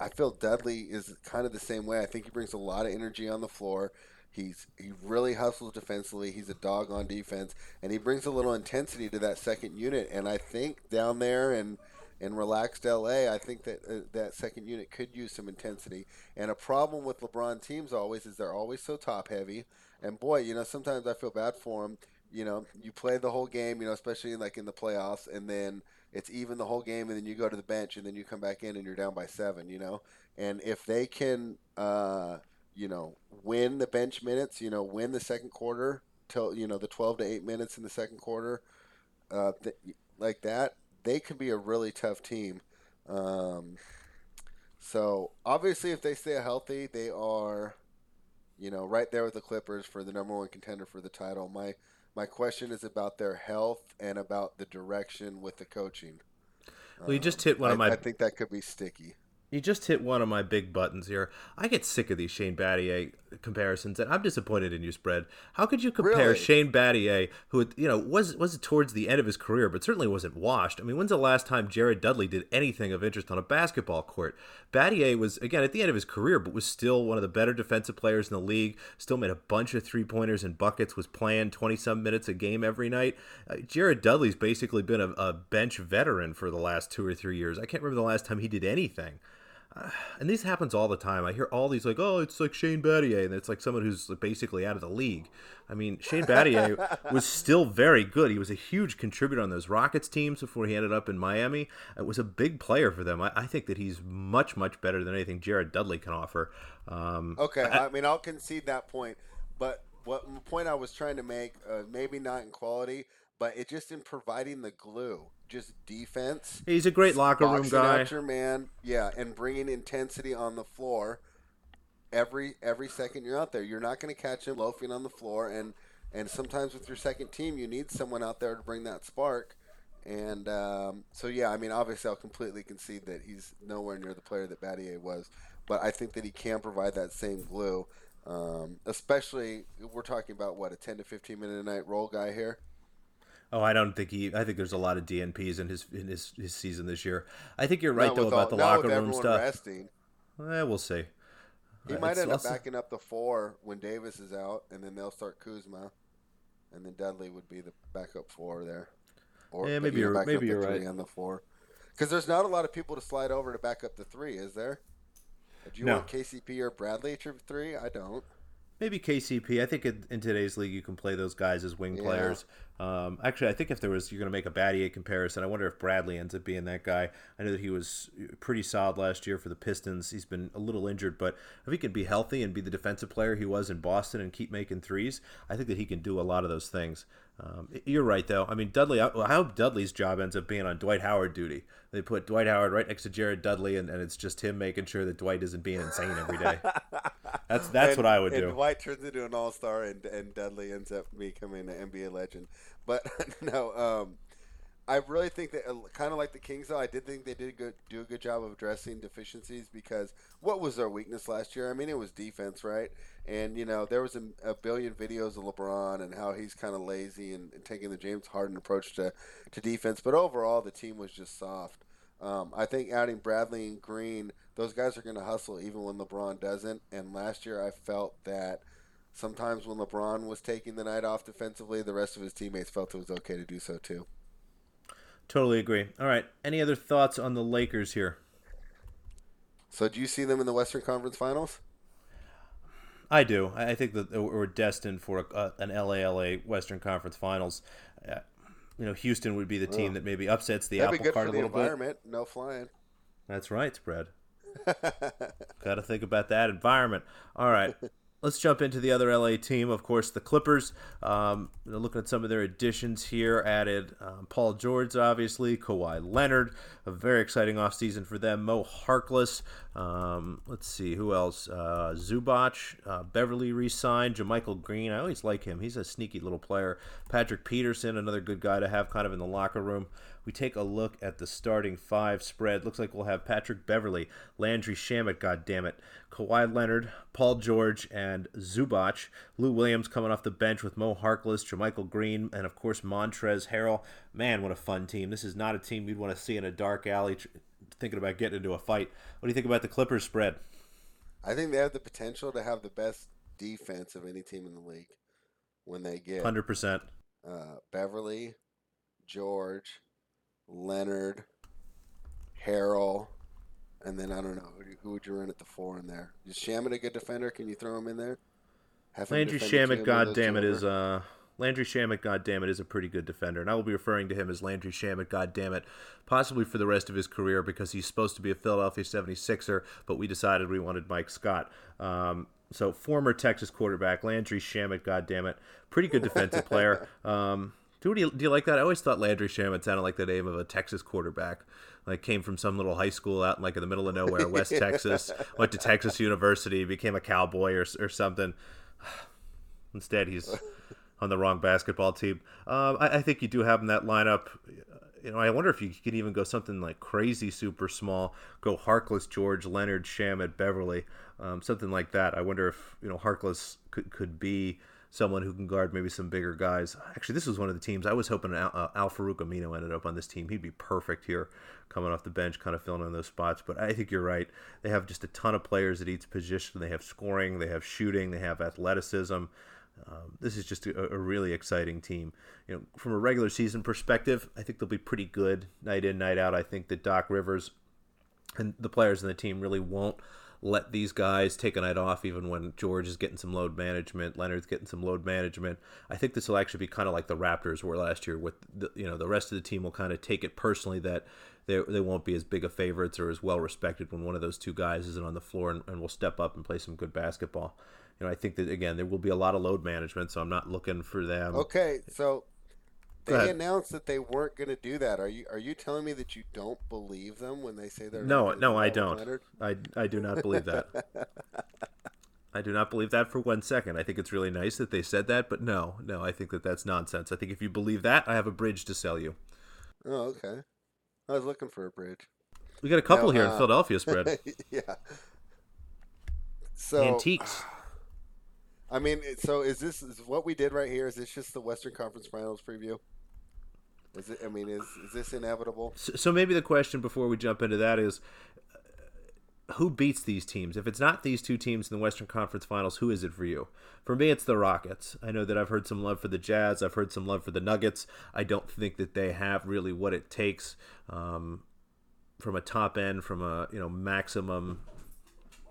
Speaker 2: I feel Dudley is kind of the same way. I think he brings a lot of energy on the floor. He's he really hustles defensively. He's a dog on defense, and he brings a little intensity to that second unit. And I think down there and in relaxed LA, I think that uh, that second unit could use some intensity. And a problem with LeBron teams always is they're always so top heavy. And boy, you know, sometimes I feel bad for him. You know, you play the whole game, you know, especially like in the playoffs, and then it's even the whole game, and then you go to the bench, and then you come back in, and you're down by seven. You know, and if they can, uh, you know, win the bench minutes, you know, win the second quarter till you know the 12 to 8 minutes in the second quarter, uh, th- like that, they could be a really tough team. Um, so obviously, if they stay healthy, they are, you know, right there with the Clippers for the number one contender for the title. My my question is about their health and about the direction with the coaching.
Speaker 1: Well, you just hit one
Speaker 2: um,
Speaker 1: of my.
Speaker 2: I think that could be sticky.
Speaker 1: You just hit one of my big buttons here. I get sick of these Shane Battier comparisons, and I'm disappointed in you, spread. How could you compare
Speaker 2: Really?
Speaker 1: Shane Battier, who you know was was towards the end of his career, but certainly wasn't washed? I mean, when's the last time Jared Dudley did anything of interest on a basketball court? Battier was again at the end of his career, but was still one of the better defensive players in the league. Still made a bunch of three pointers and buckets. Was playing 20 some minutes a game every night. Uh, Jared Dudley's basically been a, a bench veteran for the last two or three years. I can't remember the last time he did anything and this happens all the time. I hear all these like, oh, it's like Shane Battier, and it's like someone who's basically out of the league. I mean, Shane Battier was still very good. He was a huge contributor on those Rockets teams before he ended up in Miami. It was a big player for them. I, I think that he's much, much better than anything Jared Dudley can offer. Um,
Speaker 2: Okay, I, mean I'll concede that point, but what point I was trying to make, uh, maybe not in quality, but it just in providing the glue, just defense.
Speaker 1: he's a great locker room guy.
Speaker 2: out your man, yeah, and bringing intensity on the floor. Every every second you're out there, you're not going to catch him loafing on the floor, and and sometimes with your second team, you need someone out there to bring that spark. And um, so, yeah, I mean, obviously, I'll completely concede that he's nowhere near the player that Battier was, but I think that he can provide that same glue. Um, especially, we're talking about what a 10 to 15 minute a night role guy here.
Speaker 1: Oh, I don't think he. I think there's a lot of DNPs in his in his, his season this year. I think you're right
Speaker 2: Not
Speaker 1: though
Speaker 2: with
Speaker 1: about
Speaker 2: all-
Speaker 1: the locker room stuff.
Speaker 2: Resting.
Speaker 1: Eh, we'll see.
Speaker 2: He
Speaker 1: Uh,
Speaker 2: might end up
Speaker 1: also-
Speaker 2: backing up the four when Davis is out, and then they'll start Kuzma, and then Dudley would be the backup four there. Or
Speaker 1: Yeah, maybe you're- maybe you're right.
Speaker 2: And the four, because there's not a lot of people to slide over to back up the three, is there? Do you
Speaker 1: No.
Speaker 2: want KCP or Bradley at your three? I don't.
Speaker 1: Maybe KCP. I think in, in today's league you can play those guys as wing
Speaker 2: Yeah.
Speaker 1: players. Um, actually, I think if there was you're going to make a Battier comparison, I wonder if Bradley ends up being that guy. I know that he was pretty solid last year for the Pistons. He's been a little injured, but if he can be healthy and be the defensive player he was in Boston and keep making threes, I think that he can do a lot of those things. Um, you're right, though. I mean, Dudley. I I hope Dudley's job ends up being on Dwight Howard duty. They put Dwight Howard right next to Jared Dudley, and, and it's just him making sure that Dwight isn't being insane every day. That's that's
Speaker 2: And-
Speaker 1: what I would
Speaker 2: and
Speaker 1: do.
Speaker 2: Dwight turns into an all star, and, and Dudley ends up becoming an NBA legend. But no, um, I really think that, kind of like the Kings, though, I did think they did good, do a good job of addressing deficiencies because what was their weakness last year? I mean, it was defense, right? And, you know, there was a, a billion videos of LeBron and how he's kind of lazy and, and taking the James Harden approach to, to defense. But overall, the team was just soft. Um, I think adding Bradley and Green, those guys are going to hustle even when LeBron doesn't. And last year, I felt that sometimes when LeBron was taking the night off defensively, the rest of his teammates felt it was okay to do so too.
Speaker 1: Totally agree. All right. Any other thoughts on the Lakers here?
Speaker 2: So, do you see them in the Western Conference Finals?
Speaker 1: I do. I think that we're destined for a, an LALA Western Conference Finals. Uh, you know, Houston would be the team that maybe upsets the
Speaker 2: That'd be
Speaker 1: apple
Speaker 2: good
Speaker 1: cart
Speaker 2: for
Speaker 1: a
Speaker 2: the
Speaker 1: bit.
Speaker 2: environment. No flying.
Speaker 1: That's right, spread. Got to think about that environment. All right. Let's jump into the other LA team. Of course, the Clippers. Um, looking at some of their additions here, added um, Paul George, obviously, Kawhi Leonard. A very exciting offseason for them. Mo Harkless. Um, let's see, who else? Uh, Zubac. Uh, Beverly re signed. JaMychal Green. I always like him. He's a sneaky little player. Patrick Patterson, another good guy to have kind of in the locker room. We take a look at the starting five spread. Looks like we'll have Patrick Beverley, Landry Shamet, goddammit, Kawhi Leonard, Paul George, and Zubac. Lou Williams coming off the bench with Mo Harkless, JaMychal Green, and of course Montrezl Harrell. Man, what a fun team. This is not a team you'd want to see in a dark alley tr- thinking about getting into a fight. What do you think about the Clippers spread?
Speaker 2: I think they have the potential to have the best defense of any team in the league when they get
Speaker 1: 100%.
Speaker 2: uh, Beverley, George, Leonard, Harrell, and then I don't know who, who would you run at the four in there? Is Shamet a good defender? Can you throw him in there? Have
Speaker 1: Landry Shamet,
Speaker 2: team with those two
Speaker 1: goddammit, is uh Landry Shamet, goddammit, is a pretty good defender, and I will be referring to him as Landry Shamet, goddammit, possibly for the rest of his career because he's supposed to be a Philadelphia 76er, but we decided we wanted Mike Scott. Um, so former Texas quarterback Landry Shamet, goddammit, pretty good defensive player. Um, do, you, do you like that? I always thought Landry Shamet sounded like the name of a Texas quarterback. Like came from some little high school out in like in the middle of nowhere, West Texas. Went to Texas University, became a cowboy or, or something. Instead, he's on the wrong basketball team. Um, I, I think you do have in that lineup. you know, I wonder if you could even go something like crazy super small, go Harkless, George, Leonard, Shamet, Beverly, um, something like that. I wonder if you know Harkless could could be someone who can guard maybe some bigger guys. Actually, this was one of the teams I was hoping Al, uh, Al Farouq Aminu ended up on this team. He'd be perfect here, coming off the bench, kind of filling in those spots. But I think you're right. They have just a ton of players at each position. They have scoring, they have shooting, they have athleticism. Um, this is just a, a, really exciting team. You know, from a regular season perspective, I think they'll be pretty good night in, night out. I think that Doc Rivers and the players in the team really won't let these guys take a night off, even when George is getting some load management, Leonard's getting some load management. I think this will actually be kind of like the Raptors were last year. With the, you know, the rest of the team will kind of take it personally that they, they won't be as big of favorites or as well respected when one of those two guys isn't on the floor and, and will step up and play some good basketball you know, I think that again there will be a lot of load management, so I'm not looking for them.
Speaker 2: Okay, so they announced that they weren't going to do that. Are you are you telling me that you don't believe them when they say they're
Speaker 1: no no I don't Leonard? I I do not believe that. I do not believe that for one second. I think it's really nice that they said that, but no, no, I think that that's nonsense. I think if you believe that, I have a bridge to sell you.
Speaker 2: Oh, okay. I was looking for a bridge.
Speaker 1: We got a couple no, here uh, in Philadelphia spread.
Speaker 2: yeah. So
Speaker 1: antiques.
Speaker 2: I mean, so is this is what we did right here? Is this just the Western Conference Finals preview? Is it? I mean, is is this inevitable?
Speaker 1: So, so maybe the question before we jump into that is, uh, who beats these teams? If it's not these two teams in the Western Conference Finals, who is it for you? For me, it's the Rockets. I know that I've heard some love for the Jazz. I've heard some love for the Nuggets. I don't think that they have really what it takes um, from a top end, from a you know maximum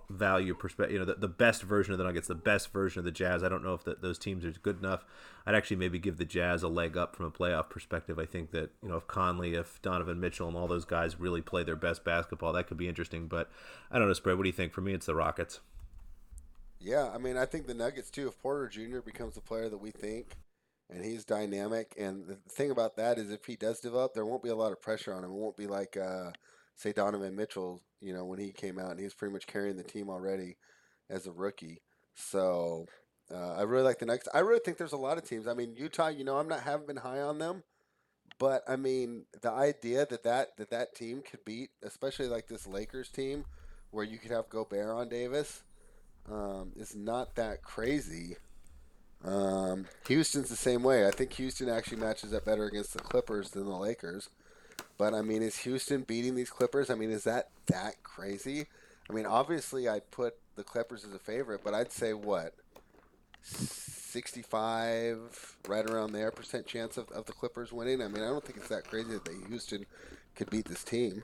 Speaker 1: value perspective, you know, the, the best version of the Nuggets, the best version of the Jazz. I don't know if the, those teams are good enough. I'd actually maybe give the Jazz a leg up from a playoff perspective. I think that, you know, if Conley, if Donovan Mitchell, and all those guys really play their best basketball, that could be interesting. But I don't know, Spread. What do you think? For me, it's the Rockets.
Speaker 2: Yeah, I mean, I think the Nuggets too. If Porter Jr. becomes the player that we think, and he's dynamic, and the thing about that is, if he does develop, there won't be a lot of pressure on him. It won't be like. Uh, say Donovan Mitchell, you know, when he came out and he was pretty much carrying the team already as a rookie. So uh, I really like the next. I really think there's a lot of teams. I mean, Utah, you know, I'm not haven't been high on them, but I mean, the idea that that that that team could beat, especially like this Lakers team, where you could have Gobert on Davis, um, is not that crazy. Um, Houston's the same way. I think Houston actually matches up better against the Clippers than the Lakers. But I mean, is Houston beating these Clippers? I mean, is that that crazy? I mean, obviously, I'd put the Clippers as a favorite, but I'd say what, sixty-five, right around there, percent chance of, of the Clippers winning. I mean, I don't think it's that crazy that Houston could beat this team.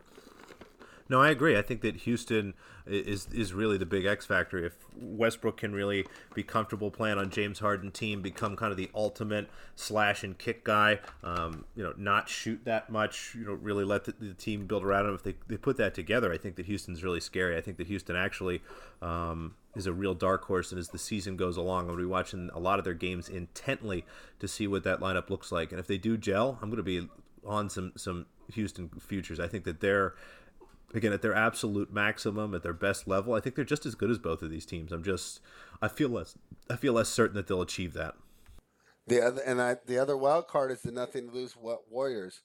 Speaker 1: No, I agree. I think that Houston is is really the big X factor. If Westbrook can really be comfortable playing on James Harden team, become kind of the ultimate slash and kick guy, um, you know, not shoot that much, you know, really let the, the, team build around him. If they, they put that together, I think that Houston's really scary. I think that Houston actually um, is a real dark horse, and as the season goes along, to be watching a lot of their games intently to see what that lineup looks like. And if they do gel, I'm going to be on some some Houston futures. I think that they're again at their absolute maximum at their best level i think they're just as good as both of these teams. I'm just i feel less i feel less certain that they'll achieve that.
Speaker 2: The other and I, the other wild card is the nothing to lose what warriors.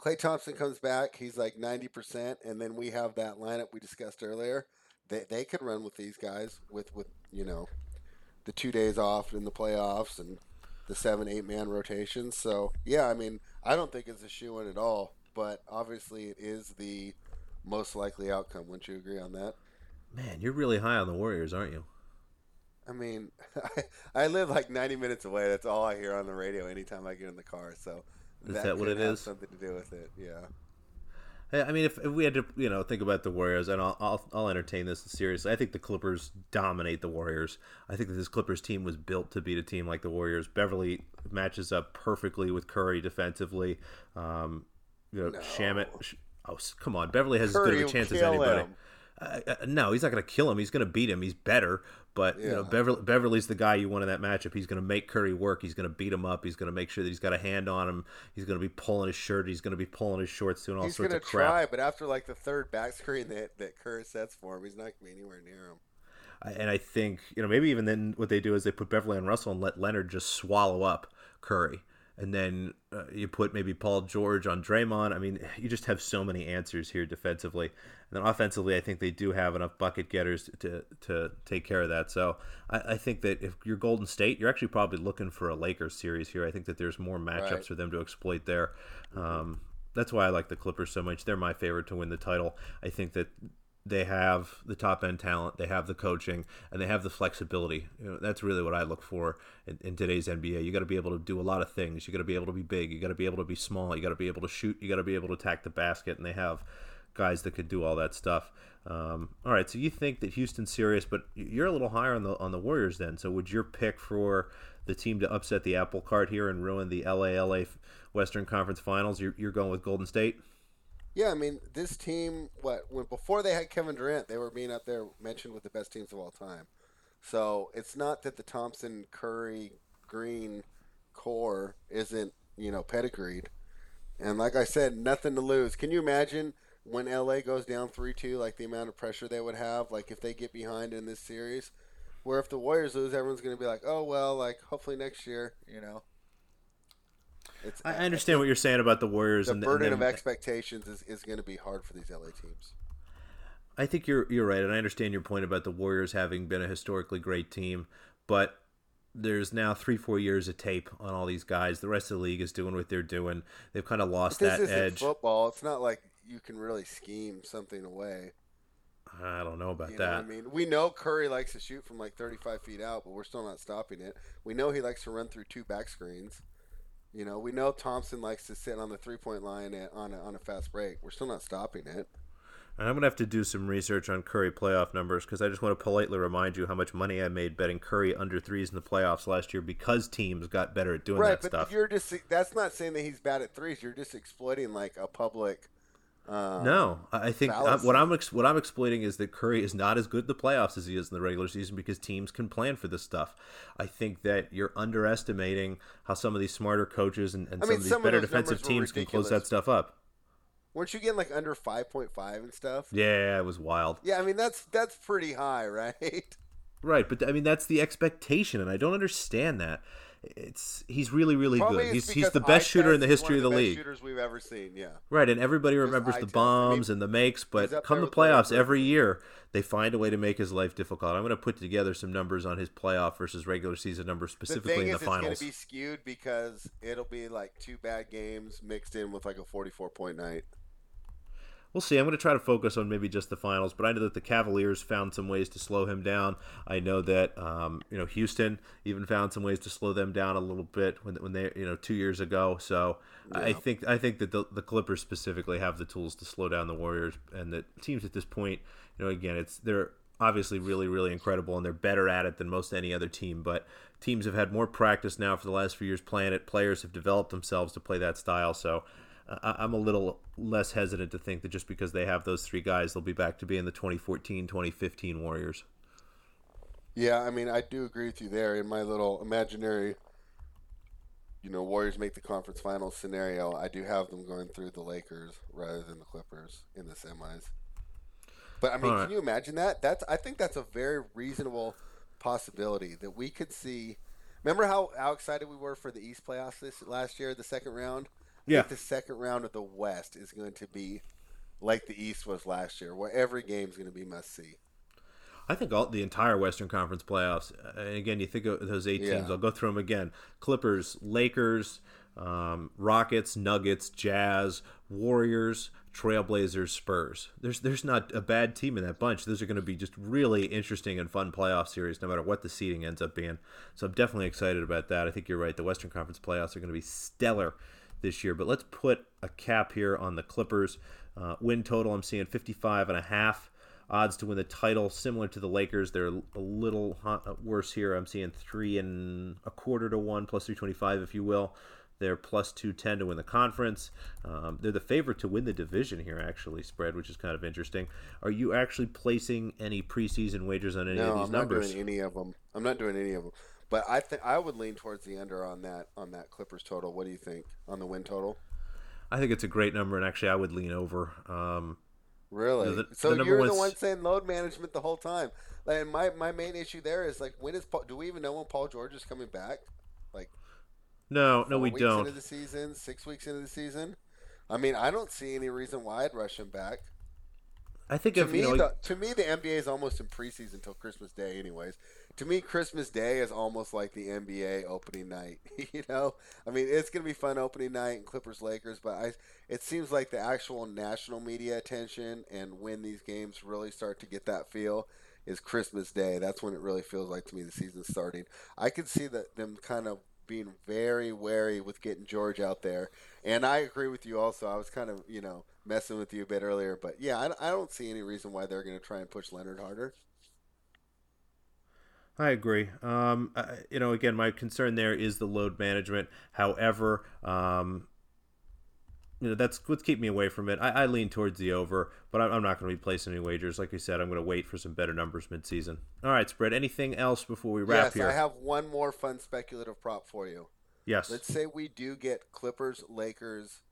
Speaker 2: Klay thompson comes back he's like 90% and then we have that lineup we discussed earlier. They, they could run with these guys with with you know the two days off in the playoffs and the seven eight man rotations so yeah i mean i don't think it's a shoe in at all but obviously it is the most likely outcome. Wouldn't you agree on that?
Speaker 1: Man, you're really high on the Warriors, aren't you?
Speaker 2: I mean, I, I live like 90 minutes away. That's all I hear on the radio anytime I get in the car. So
Speaker 1: is that, that what it is?
Speaker 2: Something to do with it, yeah.
Speaker 1: I mean, if, if, we had to, you know, think about the Warriors, and I'll, I'll, I'll entertain this seriously. I think the Clippers dominate the Warriors. I think that this Clippers team was built to beat a team like the Warriors. Beverley matches up perfectly with Curry defensively. Um, you know, no. Shamet, Oh, come on. Beverley has Curry as good of a chance as anybody. Uh, uh, no, he's not going to kill him. He's going to beat him. He's better, but yeah. you know Beverley, Beverley's the guy you want in that matchup. He's going to make Curry work. He's going to beat him up. He's going to make sure that he's got a hand on him. He's going to be pulling his shirt. He's going to be pulling his shorts, doing all
Speaker 2: he's
Speaker 1: sorts
Speaker 2: of
Speaker 1: crap.
Speaker 2: Try, but after like the third back screen that that Curry sets for him, he's not going to be anywhere near him.
Speaker 1: And I think you know maybe even then what they do is they put Beverley on Russell and let Leonard just swallow up Curry and then uh, you put maybe Paul George on Draymond. I mean, you just have so many answers here defensively, and then offensively, I think they do have enough bucket getters to to take care of that. So I, I think that if you're Golden State, you're actually probably looking for a Lakers series here. I think that there's more matchups right. for them to exploit there. Um, that's why I like the Clippers so much. They're my favorite to win the title. I think that they have the top end talent, they have the coaching, and they have the flexibility. You know, that's really what I look for in, in today's NBA. You got to be able to do a lot of things. You got to be able to be big. You got to be able to be small. You got to be able to shoot. You got to be able to attack the basket, and they have guys that could do all that stuff. Um, all right, so you think that Houston's serious, but you're a little higher on the on the Warriors then. So would your pick for the team to upset the apple cart here and ruin the LA LA Western Conference Finals? You're, you're going with Golden State.
Speaker 2: Yeah, I mean, this team, what when before they had Kevin Durant, they were being up there mentioned with the best teams of all time. So it's not that the Thompson, Curry, Green core isn't you know pedigreed. And like I said, nothing to lose. Can you imagine when LA goes down three two, like the amount of pressure they would have, like if they get behind in this series? Where if the Warriors lose, everyone's going to be like, "Oh well, like hopefully next year," you know.
Speaker 1: It's, I understand what you're saying about the Warriors.
Speaker 2: The and, burden and of expectations is, is going to be hard for these LA teams.
Speaker 1: I think you're you're right, and I understand your point about the Warriors having been a historically great team, but there's now three four years of tape on all these guys. The rest of the league is doing what they're doing. They've kind of lost that edge.
Speaker 2: Football. It's not like you can really scheme something away.
Speaker 1: I don't know about you that.
Speaker 2: I mean, we know Curry likes to shoot from like 35 feet out, but we're still not stopping it. We know he likes to run through two back screens. You know, we know Thompson likes to sit on the three point line at, on a, on a fast break. We're still not stopping it.
Speaker 1: And I'm gonna have to do some research on Curry playoff numbers because I just want to politely remind you how much money I made betting Curry under threes in the playoffs last year because teams got better at doing
Speaker 2: right,
Speaker 1: that stuff.
Speaker 2: Right, but you're just that's not saying that he's bad at threes. You're just exploiting like a public
Speaker 1: uh, no, I think uh, what I'm ex- what I'm exploiting is that Curry is not as good in the playoffs as he is in the regular season because teams can plan for this stuff. I think that you're underestimating how some of these smarter coaches and, and some mean, of these some better of defensive teams can close that stuff up.
Speaker 2: Weren't you getting like under five point five and stuff?
Speaker 1: Yeah, it was wild.
Speaker 2: Yeah, I mean that's that's pretty high, right?
Speaker 1: Right, but I mean that's the expectation, and I don't understand that it's he's really really Probably good. He's he's the best shooter in the history of the,
Speaker 2: the
Speaker 1: league.
Speaker 2: Shooters we've ever seen, yeah.
Speaker 1: Right, and everybody remembers the bombs I mean, and the makes, but come the playoffs every year, they find a way to make his life difficult. I'm going to put together some numbers on his playoff versus regular season numbers specifically
Speaker 2: the
Speaker 1: in the finals.
Speaker 2: It's going to be skewed because it'll be like two bad games mixed in with like a 44 point night
Speaker 1: we'll see. I'm going to try to focus on maybe just the finals, but I know that the Cavaliers found some ways to slow him down. I know that um, you know Houston even found some ways to slow them down a little bit when when they you know two years ago. So yeah. I think I think that the, the Clippers specifically have the tools to slow down the Warriors, and that teams at this point, you know, again, it's they're obviously really really incredible and they're better at it than most any other team but teams have had more practice now for the last few years playing it players have developed themselves to play that style so I'm a little less hesitant to think that just because they have those three guys, they'll be back to being the 2014 2015 Warriors.
Speaker 2: Yeah, I mean, I do agree with you there. In my little imaginary, you know, Warriors make the conference finals scenario, I do have them going through the Lakers rather than the Clippers in the semis. But I mean, right. can you imagine that? That's I think that's a very reasonable possibility that we could see. Remember how, how excited we were for the East playoffs this last year, the second round?
Speaker 1: Yeah.
Speaker 2: the second round of the West is going to be like the East was last year, where every game is going to be must see.
Speaker 1: I think all the entire Western Conference playoffs. And again, you think of those eight yeah. teams. I'll go through them again: Clippers, Lakers, um, Rockets, Nuggets, Jazz, Warriors, Trailblazers, Spurs. There's there's not a bad team in that bunch. Those are going to be just really interesting and fun playoff series, no matter what the seeding ends up being. So I'm definitely excited about that. I think you're right. The Western Conference playoffs are going to be stellar this year. But let's put a cap here on the Clippers. Uh, win total, I'm seeing 55 and a half. Odds to win the title, similar to the Lakers. They're a little worse here. I'm seeing three and a quarter to one, plus 325, if you will. They're plus 210 to win the conference. Um, they're the favorite to win the division here, actually, spread, which is kind of interesting. Are you actually placing any preseason wagers on any
Speaker 2: no,
Speaker 1: of these
Speaker 2: I'm
Speaker 1: numbers?
Speaker 2: No, I'm not doing any of them. I'm not doing any of them. But I think I would lean towards the under on that on that Clippers total. What do you think on the win total?
Speaker 1: I think it's a great number, and actually, I would lean over. Um,
Speaker 2: really? The, so the you're the one saying load management the whole time. And my, my main issue there is like, when is Paul, do we even know when Paul George is coming back? Like,
Speaker 1: No, no, we
Speaker 2: weeks
Speaker 1: don't.
Speaker 2: Into the season, six weeks into the season. I mean, I don't see any reason why I'd rush him back.
Speaker 1: I think
Speaker 2: To
Speaker 1: if
Speaker 2: me,
Speaker 1: you know,
Speaker 2: the, to me, the NBA is almost in preseason until Christmas Day, anyways. To me, Christmas Day is almost like the NBA opening night. you know, I mean, it's going to be fun opening night and Clippers Lakers, but I, it seems like the actual national media attention and when these games really start to get that feel is Christmas Day. That's when it really feels like to me the season's starting. I could see that them kind of being very wary with getting George out there, and I agree with you. Also, I was kind of you know messing with you a bit earlier, but yeah, I, I don't see any reason why they're going to try and push Leonard harder.
Speaker 1: I agree. Um, I, you know, again, my concern there is the load management. However, um, you know, that's what's keeping me away from it. I, I lean towards the over, but I'm, I'm not going to be placing any wagers. Like I said, I'm going to wait for some better numbers midseason. All right, spread. Anything else before we wrap
Speaker 2: yes,
Speaker 1: here?
Speaker 2: I have one more fun speculative prop for you.
Speaker 1: yes.
Speaker 2: Let's say we do get Clippers Lakers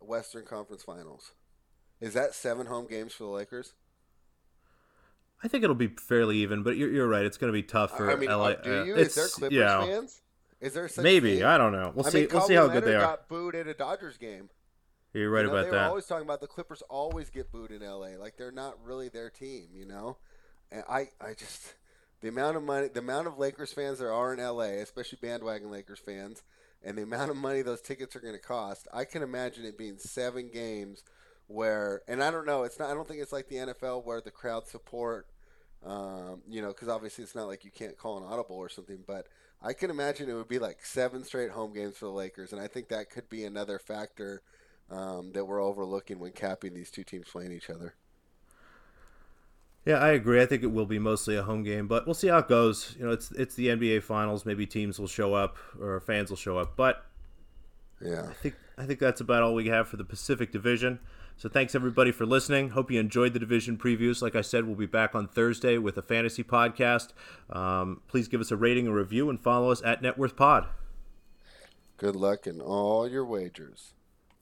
Speaker 2: Western Conference Finals. Is that seven home games for the Lakers?
Speaker 1: I think it'll be fairly even, but you're, you're right. It's going to be tough for
Speaker 2: I mean,
Speaker 1: LA.
Speaker 2: uh, do
Speaker 1: uh,
Speaker 2: you? Is there Clippers
Speaker 1: yeah,
Speaker 2: fans? Is there such
Speaker 1: maybe.
Speaker 2: thing?
Speaker 1: I don't know. We'll
Speaker 2: I
Speaker 1: see.
Speaker 2: mean,
Speaker 1: we'll see how
Speaker 2: Leonard
Speaker 1: good they are.
Speaker 2: Got booed at a Dodgers game.
Speaker 1: You're right
Speaker 2: You know,
Speaker 1: about
Speaker 2: they
Speaker 1: that.
Speaker 2: were always talking about the Clippers always get booed in LA. Like they're not really their team, you know. And I, I just the amount of money, the amount of Lakers fans there are in LA, especially bandwagon Lakers fans, and the amount of money those tickets are going to cost. I can imagine it being seven games where, and I don't know, it's not. I don't think it's like the NFL where the crowd support. Um, you know, because obviously it's not like you can't call an audible or something, but I can imagine it would be like seven straight home games for the Lakers, and I think that could be another factor um, that we're overlooking when capping these two teams playing each other.
Speaker 1: Yeah, I agree. I think it will be mostly a home game, but we'll see how it goes. You know, it's it's the NBA Finals. Maybe teams will show up or fans will show up, but
Speaker 2: Yeah.
Speaker 1: I think I think that's about all we have for the Pacific Division. So thanks everybody for listening. Hope you enjoyed the division previews. Like I said, we'll be back on Thursday with a fantasy podcast. Um, please give us a rating and review and follow us at Networth Pod.
Speaker 2: Good luck in all your wagers.